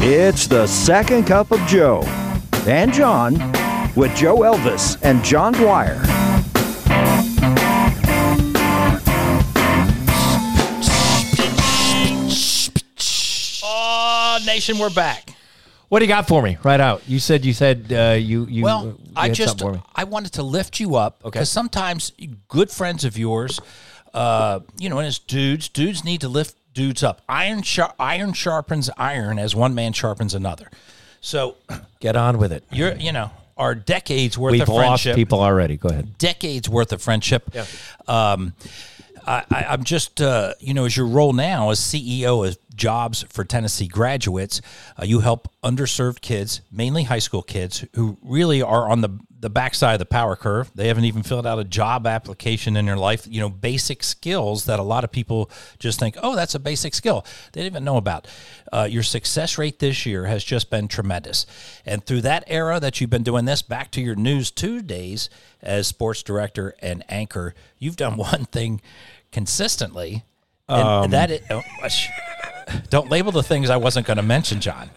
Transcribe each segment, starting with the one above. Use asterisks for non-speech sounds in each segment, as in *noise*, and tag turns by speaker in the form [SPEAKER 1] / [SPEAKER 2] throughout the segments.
[SPEAKER 1] It's the second cup of Joe and John with Joe Elvis and John Dwyer.
[SPEAKER 2] Oh, nation, we're back.
[SPEAKER 3] What do you got for me? Right out. You said you said uh, you you.
[SPEAKER 2] Well,
[SPEAKER 3] you
[SPEAKER 2] I just
[SPEAKER 3] for me.
[SPEAKER 2] I wanted to lift you up
[SPEAKER 3] Okay.
[SPEAKER 2] because sometimes good friends of yours, uh, you know, and as dudes, dudes need to lift dudes up. Iron sharp, iron sharpens iron as one man sharpens another. So *clears throat*
[SPEAKER 3] get on with it.
[SPEAKER 2] you're, you know, our decades worth
[SPEAKER 3] We've
[SPEAKER 2] of
[SPEAKER 3] lost
[SPEAKER 2] friendship.
[SPEAKER 3] people already. Go ahead.
[SPEAKER 2] decades worth of friendship. Um, I, I, I'm just, uh, you know, as your role now as CEO of Jobs for Tennessee Graduates, uh, you help underserved kids, mainly high school kids, who really are on the the backside of the power curve. They haven't even filled out a job application in their life. You know, basic skills that a lot of people just think, oh, that's a basic skill. They didn't even know about. Uh, your success rate this year has just been tremendous. And through that era that you've been doing this, back to your News Two days as sports director and anchor, you've done *laughs* one thing consistently. And that is, oh, don't label the things I wasn't going to mention, John.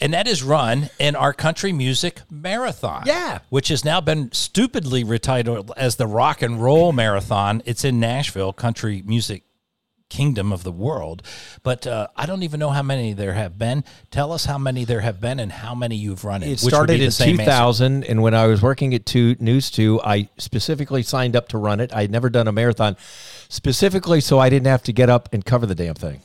[SPEAKER 2] And that is run in our country music marathon.
[SPEAKER 3] Yeah.
[SPEAKER 2] Which has now been stupidly retitled as the Rock and Roll Marathon. It's in Nashville, country music kingdom of the world. But uh, I don't even know how many there have been. Tell us how many there have been and how many you've run it.
[SPEAKER 3] It started in
[SPEAKER 2] same answer.
[SPEAKER 3] 2000, and when I was working at two News Two, I specifically signed up to run it. I had never done a marathon, specifically so I didn't have to get up and cover the damn thing.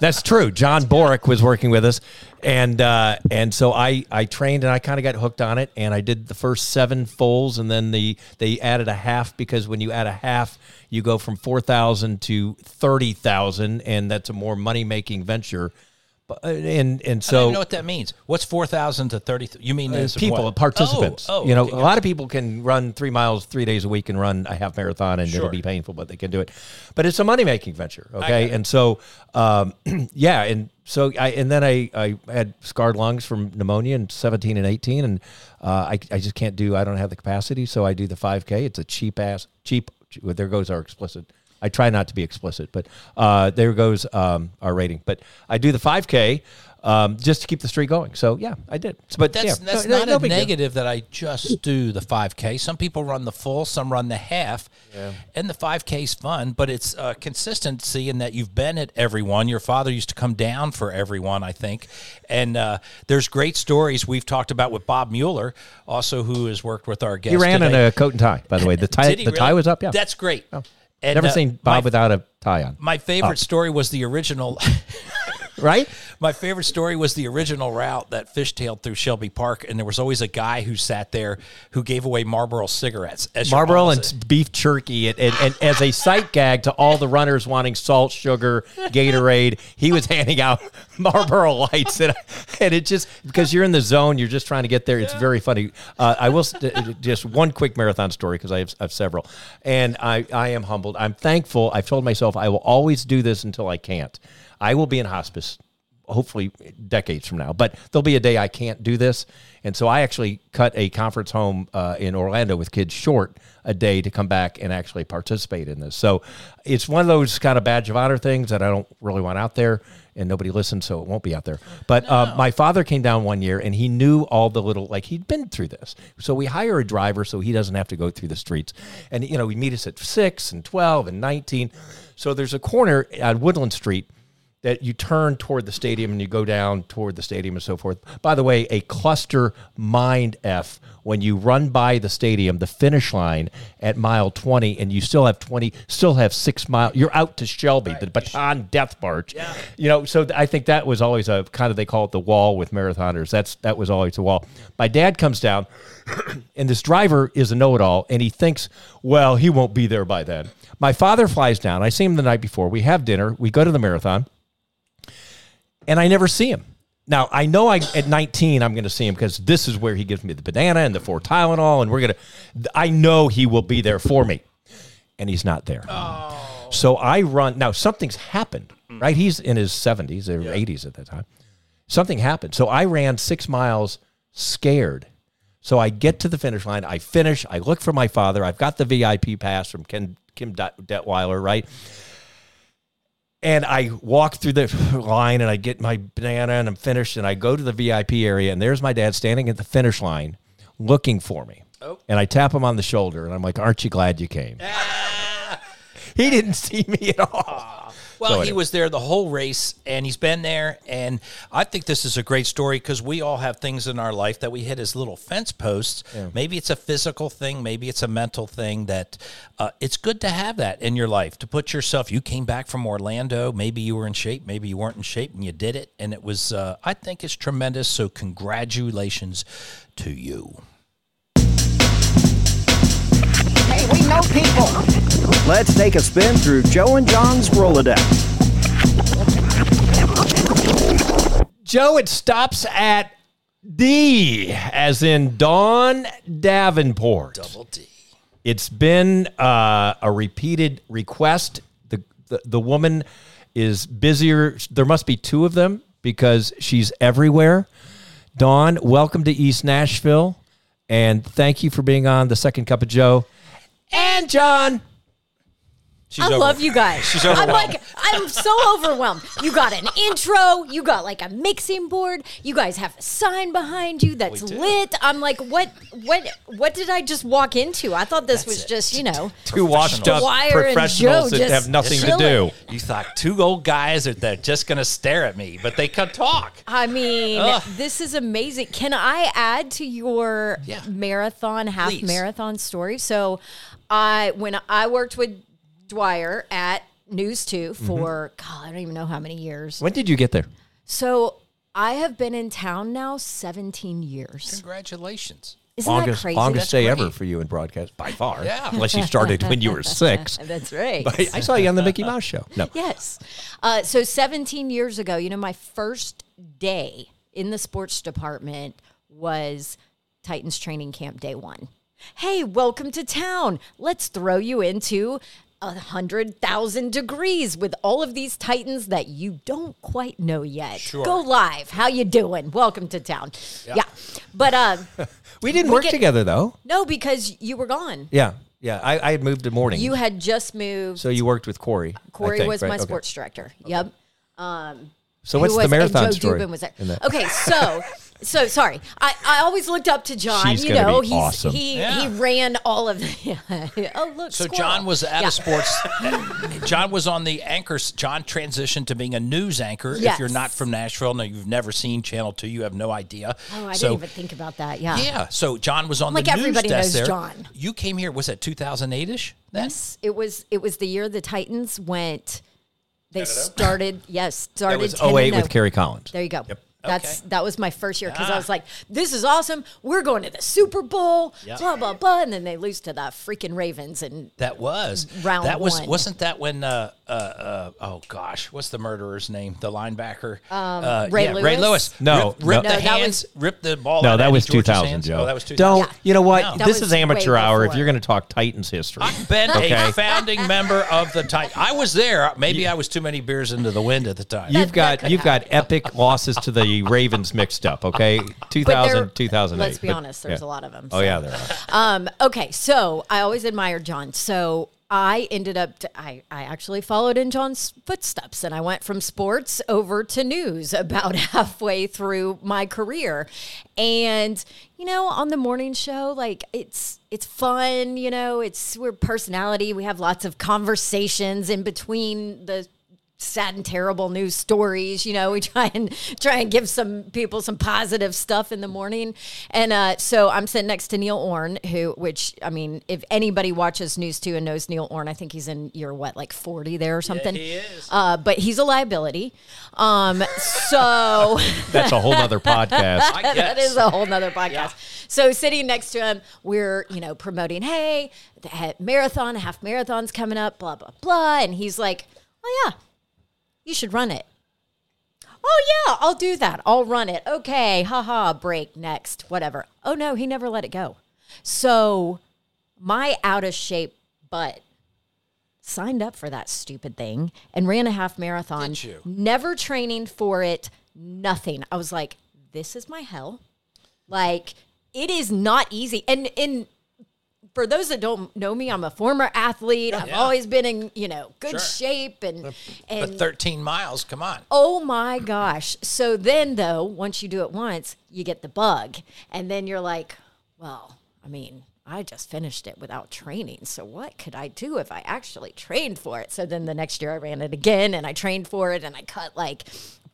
[SPEAKER 3] That's true. John Borick was working with us, and uh, and so I I trained and I kind of got hooked on it, and I did the first seven fulls, and then the they added a half because when you add a half, you go from four thousand to thirty thousand, and that's a more money making venture. But, uh, and and so
[SPEAKER 2] know what that means. What's 4,000 to 30? You mean
[SPEAKER 3] uh, people,
[SPEAKER 2] what?
[SPEAKER 3] participants.
[SPEAKER 2] Oh, oh,
[SPEAKER 3] you know,
[SPEAKER 2] okay,
[SPEAKER 3] a lot of people can run three miles three days a week and run a half marathon, and
[SPEAKER 2] Sure.
[SPEAKER 3] it'll be painful, but they can do it. But it's a money making venture, okay? And so, um, *clears throat* yeah, and so I and then I I had scarred lungs from pneumonia in seventeen and eighteen, and uh, I I just can't do. I don't have the capacity, so I do the five k. It's a cheap ass cheap. well, There goes our explicit. I try not to be explicit, but uh, there goes um, our rating. But I do the 5K um, just to keep the streak going. So yeah, I did. But
[SPEAKER 2] That's
[SPEAKER 3] yeah,
[SPEAKER 2] that's
[SPEAKER 3] no-
[SPEAKER 2] not
[SPEAKER 3] no
[SPEAKER 2] a
[SPEAKER 3] big deal.
[SPEAKER 2] negative that I just do the 5K. Some people run the full, some run the half. And the 5K is fun, but it's uh, consistency in that you've been at everyone. Your father used to come down for everyone, I think. And uh, there's great stories we've talked about with Bob Mueller, also who has worked with our guest.
[SPEAKER 3] He ran in a coat and tie, by the way. The *laughs* tie,
[SPEAKER 2] Did he
[SPEAKER 3] the tie was up. Yeah,
[SPEAKER 2] That's great. And,
[SPEAKER 3] never
[SPEAKER 2] uh,
[SPEAKER 3] seen
[SPEAKER 2] my-
[SPEAKER 3] Bob without a tie on.
[SPEAKER 2] My favorite story was the original. *laughs*
[SPEAKER 3] Right?
[SPEAKER 2] My favorite story was the original route that fishtailed through Shelby Park, and there was always a guy who sat there who gave away Marlboro cigarettes. As
[SPEAKER 3] Marlboro and beef jerky, and, and, and as a sight gag to all the runners wanting salt, sugar, Gatorade, he was handing out *laughs* Marlboro lights, and, and it just because you're in the zone, you're just trying to get there. It's very funny. Uh, I will s- uh, just one quick marathon story because I have, I have several, and I I am humbled. I'm thankful. I've told myself I will always do this until I can't. I will be in hospice hopefully decades from now. But there'll be a day I can't do this, and so I actually cut a conference home uh, in Orlando with kids short a day to come back and actually participate in this. So it's one of those kind of badge of honor things that I don't really want out there. And nobody listens, so it won't be out there. But uh, my father came down one year, and he knew all the little like he'd been through this. So we hire a driver so he doesn't have to go through the streets. And you know, we meet us at six and twelve and nineteen. So there's a corner on Woodland Street that you turn toward the stadium and you go down toward the stadium and so forth. By the way, a cluster mind F when you run by the stadium, the finish line at mile 20, and you still have 20, still have six mile. You're out to Shelby, the Bataan death march. You know, so I think that was always a kind of, they call it the wall with marathoners. That's, that was always the wall. My dad comes down *clears throat* and this driver is a know-it-all and he thinks well he won't be there by then my father flies down i see him the night before we have dinner we go to the marathon and I never see him. Now I know I at 19 I'm going to see him because this is where he gives me the banana and the four Tylenol, and we're gonna. I know he will be there for me, and he's not there. Oh. So I run now. Something's happened, mm. right? He's in his 70s or 80s at that time. Something happened. So I ran six miles scared. So I get to the finish line. I finish. I look for my father. I've got the VIP pass from Ken Kim Detweiler, right? And I walk through the line and I get my banana and I'm finished and I go to the VIP area and there's my dad standing at the finish line looking for me.
[SPEAKER 2] Oh.
[SPEAKER 3] And I tap him on the shoulder and I'm like, "Aren't you glad you came?" *laughs* he didn't see me at all.
[SPEAKER 2] Well,
[SPEAKER 3] So
[SPEAKER 2] he
[SPEAKER 3] anyway.
[SPEAKER 2] was there the whole race, and he's been there. And I think this is a great story because we all have things in our life that we hit as little fence posts. Maybe it's a physical thing, maybe it's a mental thing. That uh, it's good to have that in your life to put yourself. You came back from Orlando. Maybe you were in shape, maybe you weren't in shape, and you did it. And it was. Uh, I think it's tremendous. So congratulations to you.
[SPEAKER 1] Hey, we know people. Let's take a spin through Joe and John's Rolodex.
[SPEAKER 3] Joe, it stops at D, as in Dawn Davenport.
[SPEAKER 2] Double D.
[SPEAKER 3] It's been uh, a repeated request. The, the the woman is busier. There must be two of them because she's everywhere. Dawn, welcome to East Nashville, and thank you for being on the Second Cup of Joe. And John,
[SPEAKER 2] She's
[SPEAKER 4] I
[SPEAKER 2] over-
[SPEAKER 4] love you guys.
[SPEAKER 2] She's
[SPEAKER 4] I'm like, I'm so overwhelmed. You got an intro. You got like a mixing board. You guys have a sign behind you that's lit. I'm like, what, what, what did I just walk into? I thought this was
[SPEAKER 2] it.
[SPEAKER 4] just, you know,
[SPEAKER 3] two washed up
[SPEAKER 4] Dwyer and
[SPEAKER 3] professionals
[SPEAKER 4] Joe
[SPEAKER 3] that
[SPEAKER 4] just
[SPEAKER 3] have nothing to
[SPEAKER 4] chilling.
[SPEAKER 3] do.
[SPEAKER 2] You thought two old guys are they're just going to stare at me, but they can talk.
[SPEAKER 4] I mean,
[SPEAKER 2] Ugh.
[SPEAKER 4] this is amazing. Can I add to your
[SPEAKER 2] Yeah.
[SPEAKER 4] marathon, half
[SPEAKER 2] Please.
[SPEAKER 4] marathon story? So, I when I worked with Dwyer at News 2
[SPEAKER 2] Mm-hmm.
[SPEAKER 4] for God, I don't even know how many years.
[SPEAKER 3] When did you get there?
[SPEAKER 4] So I have been in town now 17 years.
[SPEAKER 2] Congratulations.
[SPEAKER 4] Isn't
[SPEAKER 3] longest
[SPEAKER 4] that crazy?
[SPEAKER 3] longest
[SPEAKER 2] That's
[SPEAKER 3] day
[SPEAKER 2] great.
[SPEAKER 3] ever for you in broadcast by far.
[SPEAKER 2] Yeah.
[SPEAKER 3] unless you started when you were *laughs* six.
[SPEAKER 4] That's right.
[SPEAKER 3] I, I saw you on the Mickey Mouse show. No,
[SPEAKER 4] Yes. Uh, so 17 years ago, you know, my first day in the sports department was Titans training camp day one. Hey, welcome to town. Let's throw you into a hundred thousand degrees with all of these Titans that you don't quite know yet.
[SPEAKER 2] Sure.
[SPEAKER 4] Go live. How you doing? Welcome to town. Yeah. But uh, *laughs*
[SPEAKER 3] we didn't work
[SPEAKER 4] get-
[SPEAKER 3] together though.
[SPEAKER 4] no, because you were gone.
[SPEAKER 3] Yeah, yeah. I, I had moved to morning.
[SPEAKER 4] You had just moved.
[SPEAKER 3] so you worked with Corey.
[SPEAKER 4] Corey
[SPEAKER 3] think,
[SPEAKER 4] was
[SPEAKER 3] right?
[SPEAKER 4] my
[SPEAKER 3] Okay.
[SPEAKER 4] sports director. Yep.
[SPEAKER 3] So
[SPEAKER 4] who
[SPEAKER 3] what's the
[SPEAKER 4] was-
[SPEAKER 3] marathon
[SPEAKER 4] and Joe
[SPEAKER 3] story?
[SPEAKER 4] Dubin was there. Okay, so *laughs* so sorry. I, I always looked up to John.
[SPEAKER 3] She's
[SPEAKER 4] you
[SPEAKER 3] gonna
[SPEAKER 4] know,
[SPEAKER 3] be
[SPEAKER 4] he's
[SPEAKER 3] awesome.
[SPEAKER 4] he
[SPEAKER 2] Yeah.
[SPEAKER 4] he ran all of the. *laughs* oh look,
[SPEAKER 2] So
[SPEAKER 4] squirrel.
[SPEAKER 2] John was at
[SPEAKER 4] Yeah.
[SPEAKER 2] of sports. *laughs* John was on the anchors. John transitioned to being a news anchor. If you're not from Nashville, no, you've never seen Channel Two, you have no idea.
[SPEAKER 4] Oh, I
[SPEAKER 2] so,
[SPEAKER 4] didn't even think about that. Yeah.
[SPEAKER 2] Yeah, so John was on
[SPEAKER 4] Like
[SPEAKER 2] the news
[SPEAKER 4] everybody
[SPEAKER 2] desk
[SPEAKER 4] knows
[SPEAKER 2] there.
[SPEAKER 4] John.
[SPEAKER 2] You came here. Was it 2008 ish? Then
[SPEAKER 4] Yes, it was it was the year the Titans went. They started. Yes, started.
[SPEAKER 3] That was
[SPEAKER 4] 10
[SPEAKER 3] 08 with
[SPEAKER 4] 0.
[SPEAKER 3] Kerry Collins.
[SPEAKER 4] There you go. That's
[SPEAKER 2] Okay.
[SPEAKER 4] that was my first year because I
[SPEAKER 2] Ah.
[SPEAKER 4] was like, "This is awesome. We're going to the Super Bowl."
[SPEAKER 2] Yeah.
[SPEAKER 4] Blah blah blah, and then they lose to the freaking Ravens, and
[SPEAKER 2] that was
[SPEAKER 4] Round
[SPEAKER 2] That was
[SPEAKER 4] one.
[SPEAKER 2] wasn't that when? Uh, uh, uh, oh gosh, what's the murderer's name? The linebacker. uh,
[SPEAKER 4] Ray
[SPEAKER 2] yeah, Ray
[SPEAKER 4] Lewis?
[SPEAKER 2] Lewis.
[SPEAKER 3] No,
[SPEAKER 2] Rip, rip
[SPEAKER 3] no.
[SPEAKER 2] the
[SPEAKER 4] that
[SPEAKER 2] hands.
[SPEAKER 4] was-
[SPEAKER 2] rip the ball.
[SPEAKER 3] No,
[SPEAKER 2] out
[SPEAKER 3] that was
[SPEAKER 2] Eddie
[SPEAKER 3] 2000,
[SPEAKER 2] hands.
[SPEAKER 3] Joe.
[SPEAKER 2] Oh, that was 2000.
[SPEAKER 3] Don't.
[SPEAKER 4] Yeah.
[SPEAKER 3] You know what?
[SPEAKER 2] No.
[SPEAKER 3] This is amateur
[SPEAKER 4] way
[SPEAKER 3] hour. If you're going to talk Titans history,
[SPEAKER 2] I've been
[SPEAKER 3] Okay.
[SPEAKER 2] a founding member of the Titan. I was there. Maybe I was too many beers into the wind at the time.
[SPEAKER 3] you've
[SPEAKER 4] that
[SPEAKER 3] got
[SPEAKER 4] could
[SPEAKER 3] you've got epic losses to the Ravens mixed up. *laughs* Okay,
[SPEAKER 4] But
[SPEAKER 3] 2000, 2008.
[SPEAKER 4] Let's be
[SPEAKER 3] but-
[SPEAKER 4] honest, there's
[SPEAKER 3] yeah.
[SPEAKER 4] a lot of them.
[SPEAKER 3] Oh yeah, there are.
[SPEAKER 4] Um, okay, so I always admired John. So I ended up, I I actually followed in John's footsteps and I went from sports over to news about *laughs* halfway through my career. And, you know, on the morning show, like it's, it's fun, you know, it's, we're personality. We have lots of conversations in between the sad and terrible news stories. You know, we try and try and give some people some positive stuff in the morning. And uh, so I'm sitting next to Neil Orne, who, which I mean, if anybody watches News Two and knows Neil Orne, I think he's in year what, like 40 there or something.
[SPEAKER 2] he is.
[SPEAKER 4] Uh, but he's a liability. Um, so. *laughs*
[SPEAKER 3] That's a whole other podcast.
[SPEAKER 2] I
[SPEAKER 4] that
[SPEAKER 2] guess.
[SPEAKER 4] is a whole nother podcast. So sitting next to him, we're, you know, promoting, hey, the marathon, half marathon's coming up, blah, blah, blah. And he's like, oh, yeah, you should run it. Oh, yeah, I'll do that. I'll run it. Okay, haha, break, next, whatever. Oh, no, he never let it go. So my out of shape butt signed up for that stupid thing and ran a half marathon.
[SPEAKER 2] Did you?
[SPEAKER 4] Never training for it, nothing. I was like, this is my hell. Like, it is not easy. And and for those that don't know me, I'm a former athlete. I've
[SPEAKER 2] Yeah.
[SPEAKER 4] always been in, you know, good
[SPEAKER 2] Sure.
[SPEAKER 4] shape and
[SPEAKER 2] But
[SPEAKER 4] and
[SPEAKER 2] 13 miles, come on.
[SPEAKER 4] Oh my gosh. So then, though, once you do it once, you get the bug. And then you're like, well, I mean, I just finished it without training. So what could I do if I actually trained for it? So then the next year I ran it again and I trained for it and I cut like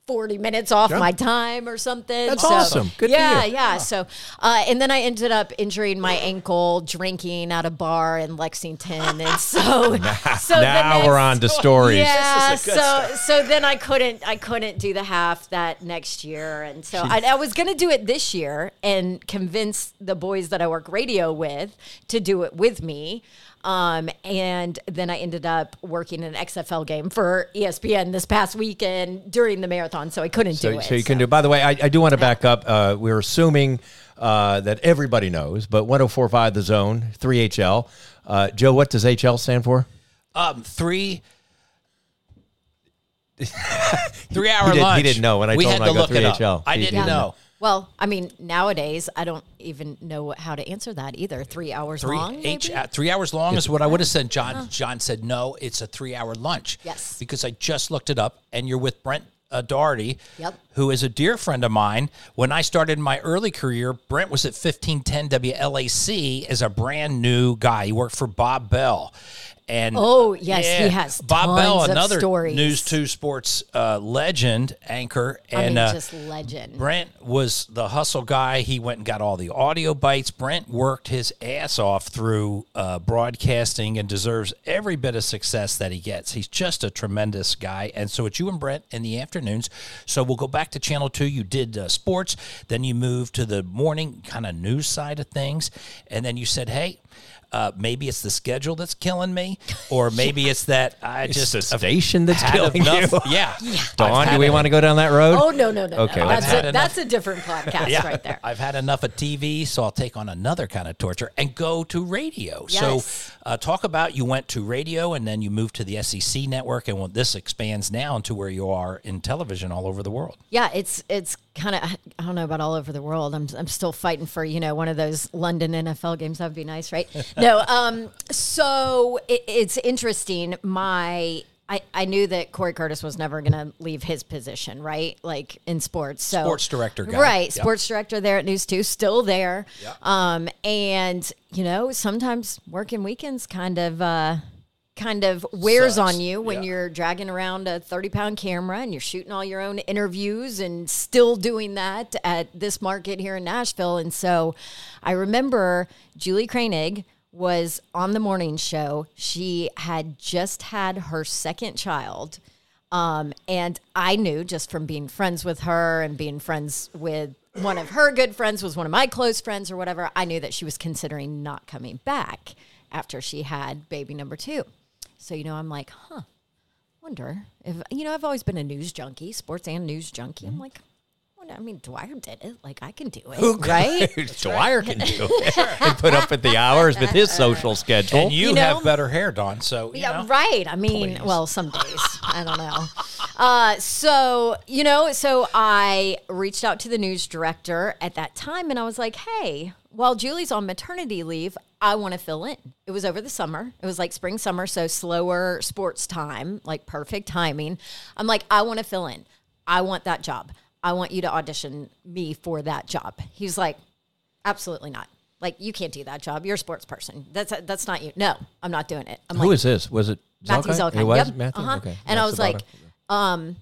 [SPEAKER 4] 40 minutes off my time or something.
[SPEAKER 3] That's
[SPEAKER 4] So-
[SPEAKER 3] awesome. Good
[SPEAKER 4] yeah, yeah. So, uh, and then I ended up injuring my ankle drinking at a bar in Lexington. And so, *laughs* so the
[SPEAKER 3] now we're on to stories.
[SPEAKER 4] yeah,
[SPEAKER 2] This is the good
[SPEAKER 4] so so then I couldn't I couldn't do the half that next year, and so I, I was gonna do it this year and convince the boys that I work radio with to do it with me. Um, and then I ended up working an XFL game for ESPN this past weekend during the marathon, so I couldn't
[SPEAKER 3] So,
[SPEAKER 4] do it.
[SPEAKER 3] so you can do. By the way, I, I do want to back up. Uh, we're assuming uh, that everybody knows, but 104.5 The Zone, 3HL. Uh, Joe, what does HL stand for?
[SPEAKER 2] Um, three. *laughs* Three hour
[SPEAKER 3] He didn't- he didn't know when I
[SPEAKER 2] we
[SPEAKER 3] told him
[SPEAKER 2] to
[SPEAKER 3] I go
[SPEAKER 2] look it up.
[SPEAKER 3] 3HL.
[SPEAKER 2] I
[SPEAKER 3] He
[SPEAKER 2] didn't
[SPEAKER 3] didn't
[SPEAKER 2] know.
[SPEAKER 4] Well, I mean, nowadays I don't even know how to answer that either. Three hours
[SPEAKER 2] Three
[SPEAKER 4] long,
[SPEAKER 2] H,
[SPEAKER 4] maybe?
[SPEAKER 2] uh, three hours long is what I would have said. John John said no, it's a three hour lunch.
[SPEAKER 4] Yes.
[SPEAKER 2] because I just looked it up, and you're with Brent uh, Dougherty,
[SPEAKER 4] Yep.
[SPEAKER 2] who is a dear friend of mine. When I started my early career, Brent was at 1510 WLAC as a brand new guy. He worked for Bob Bell. And
[SPEAKER 4] Oh, yes, he has
[SPEAKER 2] Bob Bell, another
[SPEAKER 4] stories.
[SPEAKER 2] News Two Sports uh, legend anchor,
[SPEAKER 4] I
[SPEAKER 2] and
[SPEAKER 4] mean,
[SPEAKER 2] uh,
[SPEAKER 4] just legend.
[SPEAKER 2] Brent was the hustle guy. He went and got all the audio bites. Brent worked his ass off through uh, broadcasting and deserves every bit of success that he gets. He's just a tremendous guy. And so it's you and Brent in the afternoons. So we'll go back to Channel 2. You did uh, sports, then you moved to the morning kind of news side of things. And then you said, hey, uh, maybe it's the schedule that's killing me, or maybe it's that I
[SPEAKER 3] It's
[SPEAKER 2] just
[SPEAKER 3] the station that's killing
[SPEAKER 2] enough-
[SPEAKER 3] you.
[SPEAKER 2] Yeah.
[SPEAKER 3] Dawn, do we want to go down that road?
[SPEAKER 4] Oh no no no!
[SPEAKER 3] Okay,
[SPEAKER 4] no. that's a,
[SPEAKER 2] had
[SPEAKER 4] that's a different podcast right there.
[SPEAKER 2] I've had enough of TV, so I'll take on another kind of torture and go to radio.
[SPEAKER 4] Yes.
[SPEAKER 2] So, uh, talk about you went to radio and then you moved to the SEC network, and well, this expands now into where you are in television all over the world.
[SPEAKER 4] Yeah, it's it's kind of I don't know about all over the world. I'm I'm still fighting for you know one of those London NFL games. That'd be nice, right? *laughs* no, um, so it, it's interesting. My I, I knew that Corey Curtis was never going to leave his position, right? Like in sports. So
[SPEAKER 2] Sports director guy.
[SPEAKER 4] right?
[SPEAKER 2] Yep.
[SPEAKER 4] Sports director there at News Two, still there. Um, and you know sometimes working weekends kind of. Uh, kind of wears
[SPEAKER 2] Sucks.
[SPEAKER 4] on you when
[SPEAKER 2] Yeah.
[SPEAKER 4] you're dragging around a 30 pound camera and you're shooting all your own interviews and still doing that at this market here in Nashville. And so I remember Julie Kranig was on the morning show. She had just had her second child. Um, and I knew just from being friends with her and being friends with one of her good friends was one of my close friends or whatever. I knew that she was considering not coming back after she had baby number two. So, you know, I'm like, huh, wonder if, you know, I've always been a news junkie, sports and news junkie. I'm like, I mean, Dwyer did it. Like, I can do it, *laughs* right?
[SPEAKER 3] Dwyer can do it *laughs* and put up with the hours with his social schedule.
[SPEAKER 2] And you,
[SPEAKER 4] You know-
[SPEAKER 2] have better hair, Dawn. So, you
[SPEAKER 4] Yeah,
[SPEAKER 2] know.
[SPEAKER 4] right. I mean,
[SPEAKER 2] Please.
[SPEAKER 4] well, some days. I don't know. Uh, so, you know, so I reached out to the news director at that time and I was like, hey, while Julie's on maternity leave, I want to fill in. It was over the summer. It was like spring, summer, so slower sports time, like perfect timing. I'm like, I want to fill in. I want that job. I want you to audition me for that job. He's like, absolutely not. Like, you can't do that job. You're a sports person. That's that's not you. No, I'm not doing it. I'm
[SPEAKER 3] Who
[SPEAKER 4] like,
[SPEAKER 3] is this? Was it
[SPEAKER 4] Matthew? Zelkind.
[SPEAKER 3] It was
[SPEAKER 4] Yep.
[SPEAKER 3] Matthew.
[SPEAKER 4] Uh-huh.
[SPEAKER 3] Okay.
[SPEAKER 4] And I was like, um,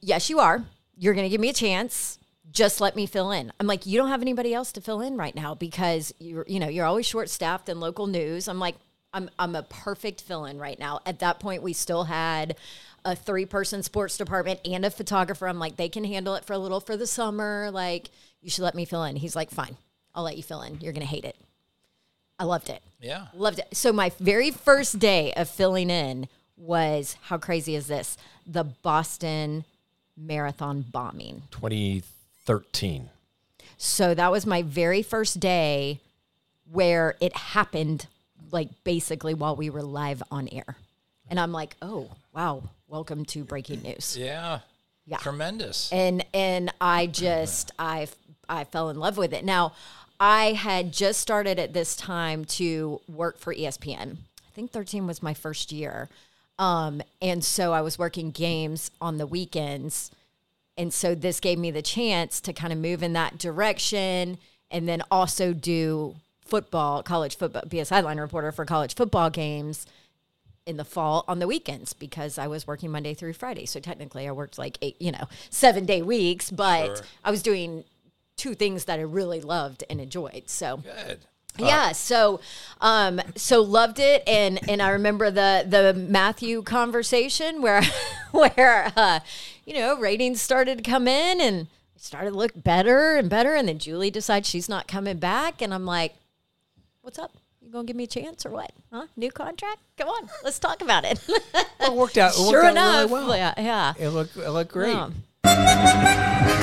[SPEAKER 4] yes, you are. You're going to give me a chance. Just let me fill in. I'm like, you don't have anybody else to fill in right now because you're, you know, you're always short staffed in local news. I'm like, I'm, I'm a perfect fill in right now. At that point, we still had a three person sports department and a photographer. I'm like, they can handle it for a little for the summer. Like, you should let me fill in. He's like, fine, I'll let you fill in. You're going to hate it. I loved it.
[SPEAKER 2] Yeah.
[SPEAKER 4] Loved it. So my very first day of filling in was how crazy is this? The Boston Marathon bombing.
[SPEAKER 3] 2013.
[SPEAKER 4] So that was my very first day where it happened like basically while we were live on air. And I'm like, "Oh, wow. Welcome to breaking news."
[SPEAKER 2] Yeah.
[SPEAKER 4] Yeah.
[SPEAKER 2] Tremendous.
[SPEAKER 4] and and I just *clears throat* I I fell in love with it. Now, I had just started at this time to work for ESPN. I think 13 was my first year. Um, and so I was working games on the weekends. And so this gave me the chance to kind of move in that direction and then also do football, college football, be a sideline reporter for college football games in the fall on the weekends because I was working Monday through Friday. So technically I worked like eight, you know, seven day weeks, but I was doing two things that I really loved and enjoyed. So
[SPEAKER 2] Good.
[SPEAKER 4] yeah, so um so loved it and and I remember the the Matthew conversation where *laughs* where uh you know, ratings started to come in and it started to look better and better and then Julie decides she's not coming back and I'm like what's up? You going to give me a chance or what? Huh? New contract? Come on, let's talk about it. *laughs*
[SPEAKER 3] Well, it worked out. It worked
[SPEAKER 4] sure
[SPEAKER 3] out
[SPEAKER 4] enough.
[SPEAKER 3] really well.
[SPEAKER 4] Yeah, yeah.
[SPEAKER 3] It looked, it looked great.
[SPEAKER 4] Um,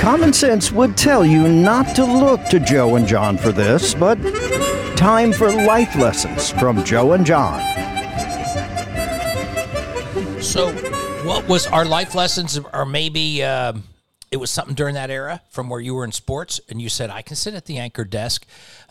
[SPEAKER 1] Common sense would tell you not to look to Joe and John for this, but time for life lessons from Joe and John.
[SPEAKER 2] So, what was our life lessons, or maybe um, it was something during that era from where you were in sports, and you said, "I can sit at the anchor desk."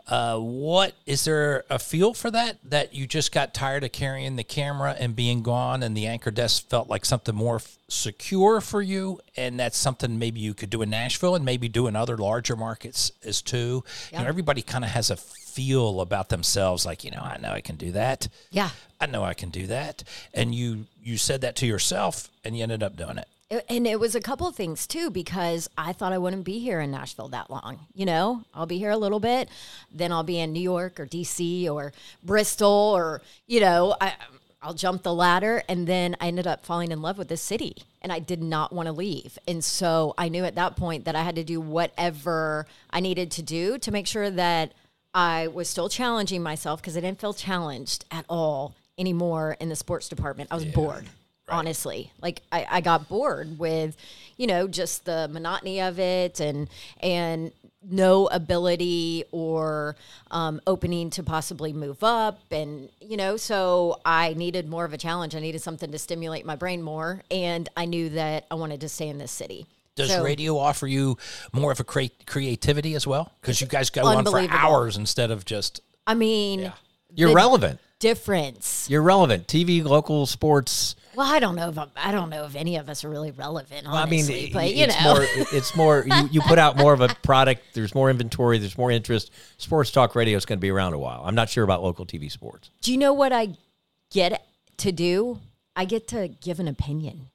[SPEAKER 2] Uh, what is there a feel for that? That you just got tired of carrying the camera and being gone, and the anchor desk felt like something more f- secure for you, and that's something maybe you could do in Nashville and maybe do in other larger markets as too. You know, everybody kind of has a feel about themselves, like you know, I know I can do that.
[SPEAKER 4] Yeah.
[SPEAKER 2] I know I can do that. And you you said that to yourself and you ended up doing it.
[SPEAKER 4] And it was a couple of things too, because I thought I wouldn't be here in Nashville that long. You know, I'll be here a little bit, then I'll be in New York or DC or Bristol or, you know, I, I'll jump the ladder. And then I ended up falling in love with this city and I did not want to leave. And so I knew at that point that I had to do whatever I needed to do to make sure that I was still challenging myself because I didn't feel challenged at all anymore in the sports department. I was bored honestly. Like I, I got bored with you know just the monotony of it and and no ability or um, opening to possibly move up and you know so i needed more of a challenge. I needed something to stimulate my brain more and i knew that i wanted to stay in this city
[SPEAKER 2] Does
[SPEAKER 4] So-
[SPEAKER 2] radio offer you more of a crea- creativity as well? Because you guys go on for
[SPEAKER 4] Unbelievable.
[SPEAKER 2] hours instead of just.
[SPEAKER 4] i mean
[SPEAKER 3] You're
[SPEAKER 4] the
[SPEAKER 3] relevant.
[SPEAKER 4] difference
[SPEAKER 3] You're relevant. TV, local sports.
[SPEAKER 4] well i don't know if I'm, i don't know if any of us are really relevant honestly,
[SPEAKER 3] I mean,
[SPEAKER 4] but
[SPEAKER 3] it-
[SPEAKER 4] you
[SPEAKER 3] it's
[SPEAKER 4] know
[SPEAKER 3] more. It's more. You, you put out more of a product. There's more inventory. There's more interest. Sports talk radio is going to be around a while. I'm not sure about local TV sports.
[SPEAKER 4] Do you know what I get to do? I get to give an opinion.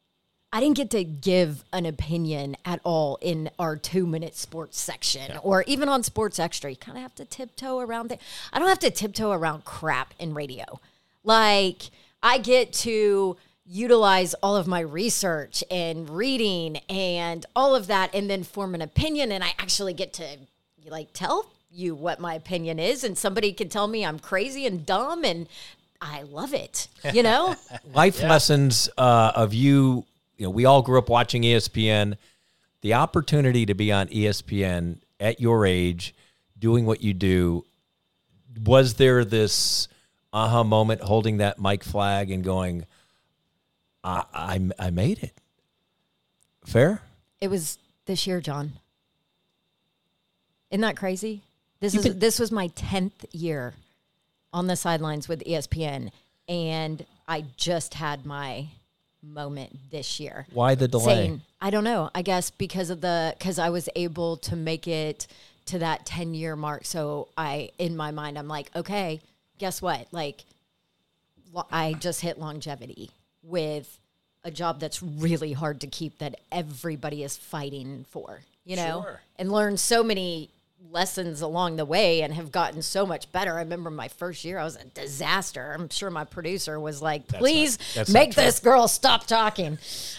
[SPEAKER 4] I didn't get to give an opinion at all in our two minute sports section or even on Sports Extra. You kind of have to tiptoe around it. I don't have to tiptoe around crap in radio. Like, I get to utilize all of my research and reading and all of that and then form an opinion. And I actually get to, like, tell you what my opinion is. And somebody can tell me I'm crazy and dumb. And I love it, you know? *laughs*
[SPEAKER 3] Life lessons uh, of you. You know, we all grew up watching ESPN. The opportunity to be on ESPN at your age, doing what you do. Was there this aha moment, holding that mic flag and going, "I, I, I made it." Fair.
[SPEAKER 4] It was this year, John. Isn't that crazy? This is this was my tenth year on the sidelines with ESPN, and I just had my moment this year.
[SPEAKER 3] Why the delay?
[SPEAKER 4] Saying, I don't know. I guess because of the because I was able to make it to that ten year mark. So I, in my mind, I'm like, okay, guess what? Like, lo- I just hit longevity with a job that's really hard to keep that everybody is fighting for, you know,
[SPEAKER 2] Sure.
[SPEAKER 4] and learn so many lessons along the way and have gotten so much better. I remember my first year, I was a disaster. I'm sure my producer was like, please
[SPEAKER 3] that's not
[SPEAKER 4] make this girl stop talking.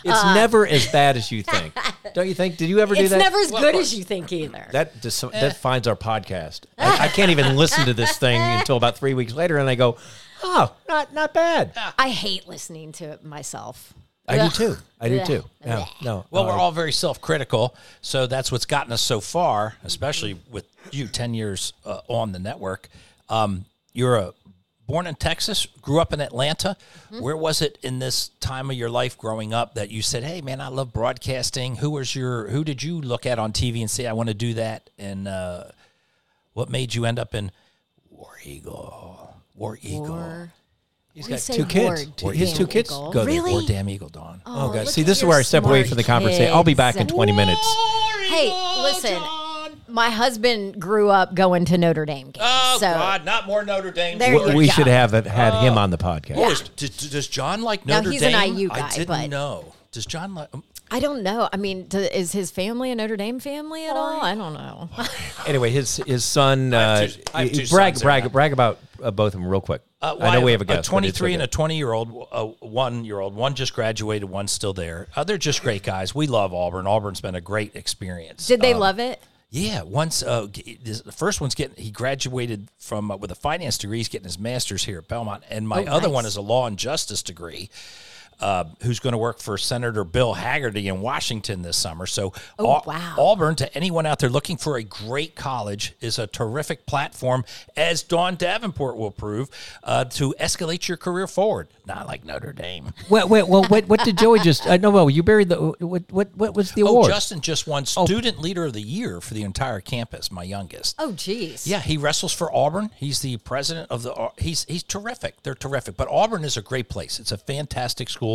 [SPEAKER 3] It's never as bad as you think. *laughs* Don't you think? Did you ever do
[SPEAKER 4] Uh, It's
[SPEAKER 3] that?
[SPEAKER 4] never as good as you think either.
[SPEAKER 3] That dis- that finds our podcast. I, I can't even listen to this thing *laughs* until about three weeks later, and I go, "Oh, not not bad."
[SPEAKER 4] I hate listening to it myself.
[SPEAKER 3] I do too. I do
[SPEAKER 4] Ugh.
[SPEAKER 3] too. No, no.
[SPEAKER 2] Well,
[SPEAKER 3] uh,
[SPEAKER 2] we're all very self critical. So that's what's gotten us so far, especially with you 10 years uh, on the network. Um, you're a, born in Texas, grew up in Atlanta. Where was it in this time of your life growing up that you said, "Hey, man, I love broadcasting"? Who was your? Who did you look at on TV and say, "I want to do that"? And uh, What made you end up in War Eagle? War Eagle.
[SPEAKER 4] Or
[SPEAKER 3] He's
[SPEAKER 4] we
[SPEAKER 3] got two kids. Two- his two kids
[SPEAKER 4] eagle.
[SPEAKER 3] go there.
[SPEAKER 4] Really?
[SPEAKER 2] War Damn Eagle Dawn.
[SPEAKER 3] Oh, oh
[SPEAKER 4] God.
[SPEAKER 3] See, this is where I step away from the conversation. I'll be back in 20 minutes.
[SPEAKER 4] Hey, listen. My husband grew up going to Notre Dame games.
[SPEAKER 2] Oh
[SPEAKER 4] so
[SPEAKER 2] God, not more Notre Dame.
[SPEAKER 4] There
[SPEAKER 2] War.
[SPEAKER 4] you
[SPEAKER 3] We should have it- had him uh, on the podcast.
[SPEAKER 2] Oh, is- does, does John like Notre
[SPEAKER 4] Now,
[SPEAKER 2] Notre
[SPEAKER 4] he's an
[SPEAKER 2] Dame?
[SPEAKER 4] IU
[SPEAKER 2] I
[SPEAKER 4] guy,
[SPEAKER 2] didn't
[SPEAKER 4] but-
[SPEAKER 2] know. Does John like?
[SPEAKER 4] I don't know. I mean, do, is his family a Notre Dame family at all? I don't know. *laughs*
[SPEAKER 3] Anyway, his his son.
[SPEAKER 2] I
[SPEAKER 3] Uh,
[SPEAKER 2] have two- I have two
[SPEAKER 3] brag
[SPEAKER 2] sons,
[SPEAKER 3] brag
[SPEAKER 2] Aaron.
[SPEAKER 3] brag about uh, both of them real quick.
[SPEAKER 2] Uh, well,
[SPEAKER 3] I know we have a
[SPEAKER 2] a
[SPEAKER 3] guest. but it's
[SPEAKER 2] 23 and
[SPEAKER 3] okay.
[SPEAKER 2] a 20 year old, a one year old. One just graduated, one's still there. Uh, they're just great guys. We love Auburn. Auburn's been a great experience.
[SPEAKER 4] Did they
[SPEAKER 2] Um,
[SPEAKER 4] love it?
[SPEAKER 2] Yeah, once uh, g- this- the first one's getting he graduated from uh, with a finance degree. He's getting his master's here at Belmont, and my
[SPEAKER 4] Oh,
[SPEAKER 2] other one is a law and justice degree. Uh, who's going to work for Senator Bill Hagerty in Washington this summer? So,
[SPEAKER 4] Oh,
[SPEAKER 2] Au-
[SPEAKER 4] wow.
[SPEAKER 2] Auburn to anyone out there looking for a great college is a terrific platform, as Dawn Davenport will prove, uh, to escalate your career forward. Not like Notre Dame. *laughs*
[SPEAKER 3] Wait, wait, well, what, what did Joey just? Uh, no, well, you buried the. What, what, what was the
[SPEAKER 2] Oh,
[SPEAKER 3] award?
[SPEAKER 2] Justin just won Student Leader of the Year for the entire campus. My youngest.
[SPEAKER 4] Oh, geez.
[SPEAKER 2] Yeah, he wrestles for Auburn. He's the president of the. He's he's terrific. They're terrific. But Auburn is a great place. It's a fantastic school.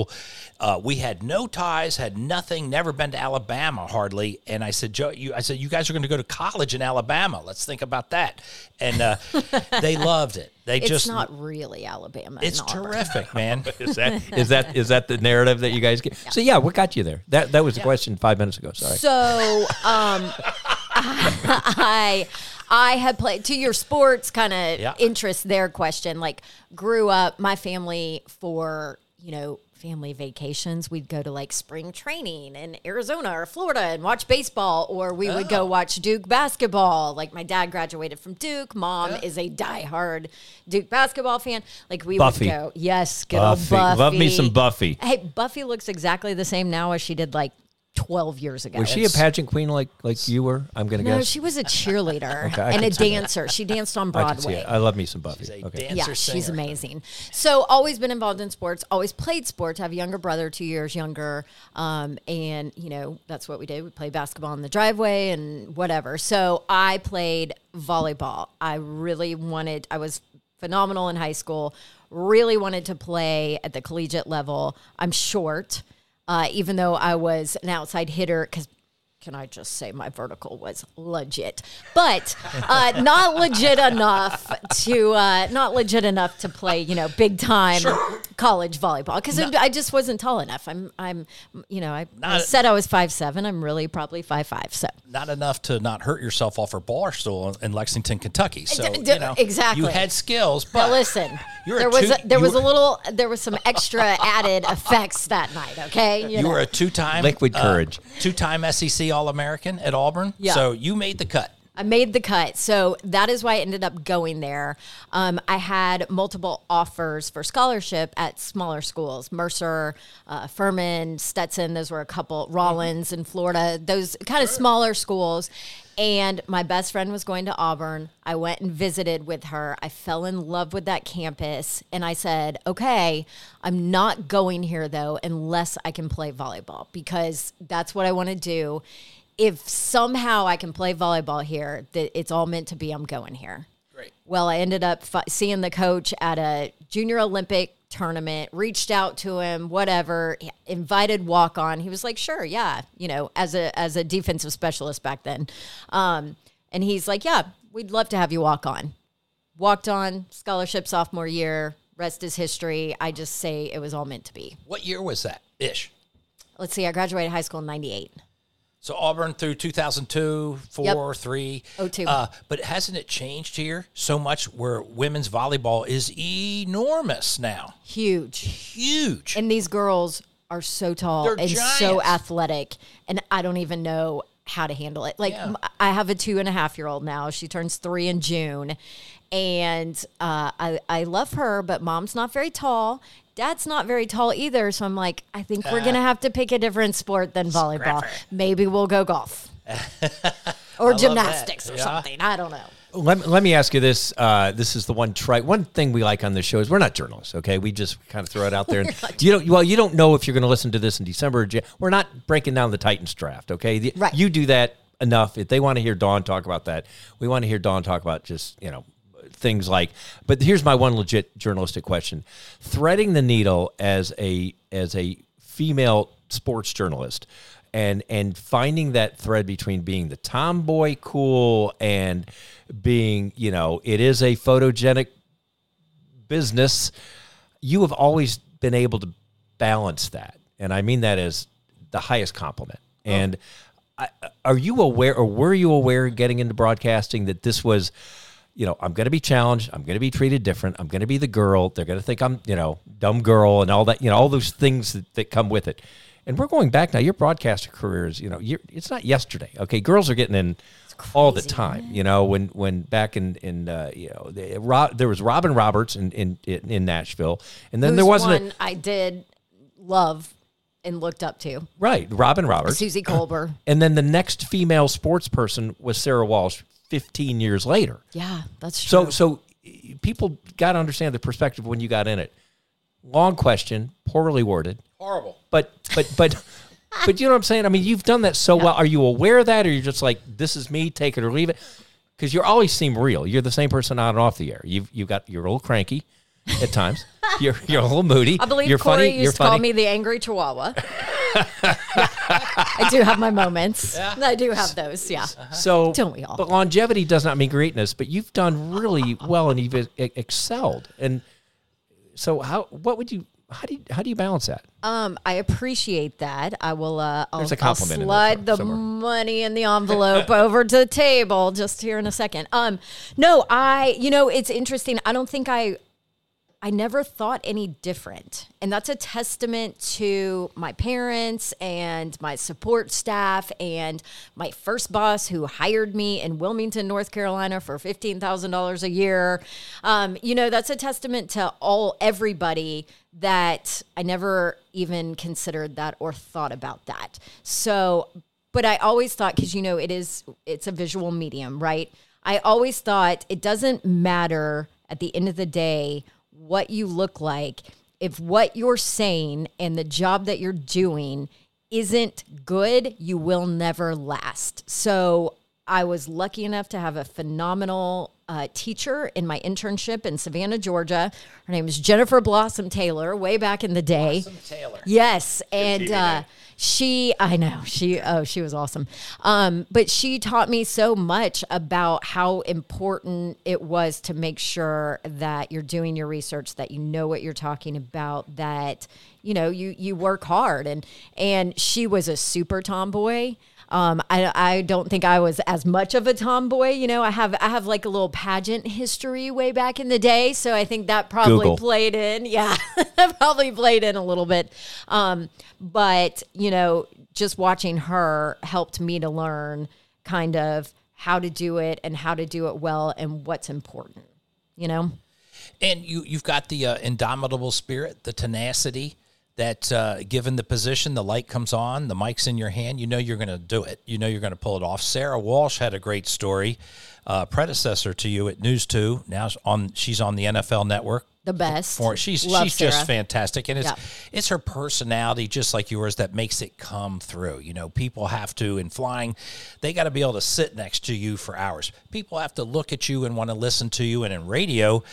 [SPEAKER 2] Uh, we had no ties, had nothing, never been to Alabama hardly. And I said, Joe, you, I said, you guys are going to go to college in Alabama. Let's think about that. And uh, *laughs* they loved it. They
[SPEAKER 4] It's
[SPEAKER 2] just.
[SPEAKER 4] not really Alabama.
[SPEAKER 2] It's terrific, man. *laughs*
[SPEAKER 3] is that is that is that the narrative that you guys get? So yeah, what got you there? That that was the question five minutes ago. Sorry.
[SPEAKER 4] So, um, *laughs* I I had played to your sports kind of
[SPEAKER 2] Yeah.
[SPEAKER 4] interest there question. Like, grew up, my family for you know family vacations, we'd go to like spring training in Arizona or Florida and watch baseball, or we would
[SPEAKER 2] Oh.
[SPEAKER 4] go watch Duke basketball. Like my dad graduated from Duke, mom is a diehard Duke basketball fan. Like we
[SPEAKER 3] Buffy.
[SPEAKER 4] would go, yes, good
[SPEAKER 3] Buffy.
[SPEAKER 4] old Buffy.
[SPEAKER 3] Love me some Buffy.
[SPEAKER 4] Hey, Buffy looks exactly the same now as she did like twelve years ago.
[SPEAKER 3] Was she a pageant queen like like you were? I'm gonna
[SPEAKER 4] No,
[SPEAKER 3] guess.
[SPEAKER 4] No, she was a cheerleader *laughs*
[SPEAKER 3] Okay,
[SPEAKER 4] and a
[SPEAKER 3] can see that.
[SPEAKER 4] dancer. She danced on
[SPEAKER 3] I can see
[SPEAKER 4] Broadway.
[SPEAKER 3] it. I love me some Buffy.
[SPEAKER 2] a
[SPEAKER 3] Okay.
[SPEAKER 2] dancer,
[SPEAKER 4] yeah, she's amazing. So always been involved in sports. Always played sports. I have a younger brother, two years younger, um, and you know that's what we did. We played basketball in the driveway and whatever. So I played volleyball. I really wanted. I was phenomenal in high school. Really wanted to play at the collegiate level. I'm short, uh, even though I was an outside hitter because can I just say my vertical was legit, but uh, not legit enough to uh, not legit enough to play, you know, big time college volleyball because I just wasn't tall enough. I'm, I'm, you know, I, I said I was five seven. I'm really probably five five. So
[SPEAKER 2] not enough to not hurt yourself off a bar stool in Lexington, Kentucky. So
[SPEAKER 4] D- d-
[SPEAKER 2] you know,
[SPEAKER 4] exactly.
[SPEAKER 2] You had skills,
[SPEAKER 4] Now
[SPEAKER 2] but
[SPEAKER 4] listen,
[SPEAKER 2] You're a
[SPEAKER 4] there was
[SPEAKER 2] two-
[SPEAKER 4] a, there
[SPEAKER 2] you
[SPEAKER 4] was a little there was some extra *laughs* added effects that night. Okay,
[SPEAKER 2] you
[SPEAKER 4] know.
[SPEAKER 2] were a two-time
[SPEAKER 3] Liquid uh, courage.
[SPEAKER 2] two-time SEC All-American at Auburn.
[SPEAKER 4] Yeah.
[SPEAKER 2] So you made the cut.
[SPEAKER 4] I made the cut. So that is why I ended up going there. Um, I had multiple offers for scholarship at smaller schools Mercer, uh, Furman, Stetson. Those were a couple, Rollins in Florida, those kind of smaller schools. And my best friend was going to Auburn. I went and visited with her. I fell in love with that campus. And I said, okay, I'm not going here though, unless I can play volleyball because that's what I want to do if somehow I can play volleyball here, that it's all meant to be. I'm going here.
[SPEAKER 2] Great.
[SPEAKER 4] Well, I ended up fi- seeing the coach at a junior Olympic tournament. Reached out to him, whatever. Invited walk on. He was like, "Sure, yeah." You know, as a as a defensive specialist back then, um, and he's like, "Yeah, we'd love to have you walk on." Walked on scholarship sophomore year. Rest is history. I just say it was all meant to be.
[SPEAKER 2] What year was that? Ish.
[SPEAKER 4] Let's see. I graduated high school in '98.
[SPEAKER 2] So Auburn through 2002, four,
[SPEAKER 4] Yep.
[SPEAKER 2] three.
[SPEAKER 4] 02.
[SPEAKER 2] Uh, but hasn't it changed here so much where women's volleyball is enormous now?
[SPEAKER 4] Huge.
[SPEAKER 2] Huge.
[SPEAKER 4] And these girls are so tall
[SPEAKER 2] They're
[SPEAKER 4] and so athletic, and I don't even know how to handle it. Like
[SPEAKER 2] Yeah.
[SPEAKER 4] I have a two and a half year old now. She turns three in June, and uh, I I love her, but mom's not very tall. Dad's not very tall either, so I'm like, I think we're gonna have to pick a different sport than volleyball.
[SPEAKER 2] Scrapper.
[SPEAKER 4] Maybe we'll go golf *laughs* or
[SPEAKER 2] that.
[SPEAKER 4] gymnastics or
[SPEAKER 2] Yeah.
[SPEAKER 4] something. I don't know.
[SPEAKER 3] Let, me- let me ask you this. Uh, this is the one try. One thing we like on this show is we're not journalists. Okay, we just kind of throw it out there. *laughs* And you don't. Well, you don't know if you're going to listen to this in December. Or Jan- we're not breaking down the Titans draft. Okay, The-
[SPEAKER 4] Right.
[SPEAKER 3] You do that enough. If they want to hear Dawn talk about that, we want to hear Dawn talk about just you know things like. But here's my one legit journalistic question: threading the needle as a as a female sports journalist. And, and finding that thread between being the tomboy cool and being, you know, it is a photogenic business, you have always been able to balance that. And I mean that as the highest compliment. Oh. And I, are you aware or were you aware getting into broadcasting that this was, you know, I'm going to be challenged. I'm going to be treated different. I'm going to be the girl. They're going to think I'm, you know, dumb girl and all that, you know, all those things that, that come with it. And we're going back now. Your broadcaster career is, you know, you're, it's not yesterday. Okay, girls are getting in all the time. You know, when when back in in uh, you know the, Ro- there was Robin Roberts in in in Nashville, and then
[SPEAKER 4] Who's
[SPEAKER 3] there wasn't
[SPEAKER 4] one
[SPEAKER 3] a,
[SPEAKER 4] I did love and looked up to.
[SPEAKER 3] right Robin Roberts,
[SPEAKER 4] Suzy Kolber. *laughs*
[SPEAKER 3] and then the next female sports person was Sara Walsh. Fifteen years later,
[SPEAKER 4] Yeah, that's true.
[SPEAKER 3] so so people got to understand the perspective when you got in it. Long question, poorly worded.
[SPEAKER 2] Horrible.
[SPEAKER 3] But but but *laughs* but you know what I'm saying? I mean, you've done that so well. Are you aware of that, or you're just like, this is me, take it or leave it? Because you always seem real. You're the same person on and off the air. You've you got you're a little cranky at times. you're you're a little moody.
[SPEAKER 4] I believe
[SPEAKER 3] you're
[SPEAKER 4] Corey
[SPEAKER 3] funny.
[SPEAKER 4] used
[SPEAKER 3] You're
[SPEAKER 4] to call me the angry chihuahua. I do have my moments. I do have those, yeah.
[SPEAKER 3] so
[SPEAKER 4] Don't we all?
[SPEAKER 3] But longevity does not mean greatness. But you've done really well and you've excelled. And so how what would you how do you how do you balance that?
[SPEAKER 4] Um, I appreciate that. I will. Uh, I'll,
[SPEAKER 3] There's a
[SPEAKER 4] I'll
[SPEAKER 3] compliment in there
[SPEAKER 4] slide the
[SPEAKER 3] somewhere.
[SPEAKER 4] money in the *laughs* envelope over to the table just here in a second. Um, no, I. You know, it's interesting. I don't think I. I never thought any different. And that's a testament to my parents and my support staff and my first boss who hired me in Wilmington, North Carolina for $15,000 a year. Um, you know, that's a testament to all everybody that I never even considered that or thought about that. So, but I always thought cuz you know it is it's a visual medium, right? I always thought it doesn't matter at the end of the day what you look like if what you're saying and the job that you're doing isn't good, you will never last. So I was lucky enough to have a phenomenal uh, teacher in my internship in Savannah, Georgia. Her name is Jennifer Blossom Taylor, way back in the day.
[SPEAKER 2] Taylor.
[SPEAKER 4] Yes, and uh, she, I know she, oh, she was awesome. Um, but she taught me so much about how important it was to make sure that you're doing your research, that you know what you're talking about, that you know you you work hard, and and she was a super tomboy. Um, I, I don't think I was as much of a tomboy. You know, I have I have like a little pageant history way back in the day, so I think that probably
[SPEAKER 3] Google.
[SPEAKER 4] played in. *laughs* Yeah, that probably played in a little bit. Um, but you know, just watching her helped me to learn kind of how to do it and how to do it well and what's important. You know,
[SPEAKER 2] And you you've got the uh, indomitable spirit, the tenacity that uh, given the position, the light comes on, the mic's in your hand, you know you're going to do it. You know you're going to pull it off. Sara Walsh had a great story, uh, predecessor to you at News Two. Now she's on she's on the NFL Network.
[SPEAKER 4] the best.
[SPEAKER 2] For she's
[SPEAKER 4] Love
[SPEAKER 2] she's
[SPEAKER 4] Sara.
[SPEAKER 2] just fantastic, and it's
[SPEAKER 4] Yeah.
[SPEAKER 2] it's her personality, just like yours, that makes it come through. You know, people have to in flying, they got to be able to sit next to you for hours. People have to look at you and want to listen to you. And in radio,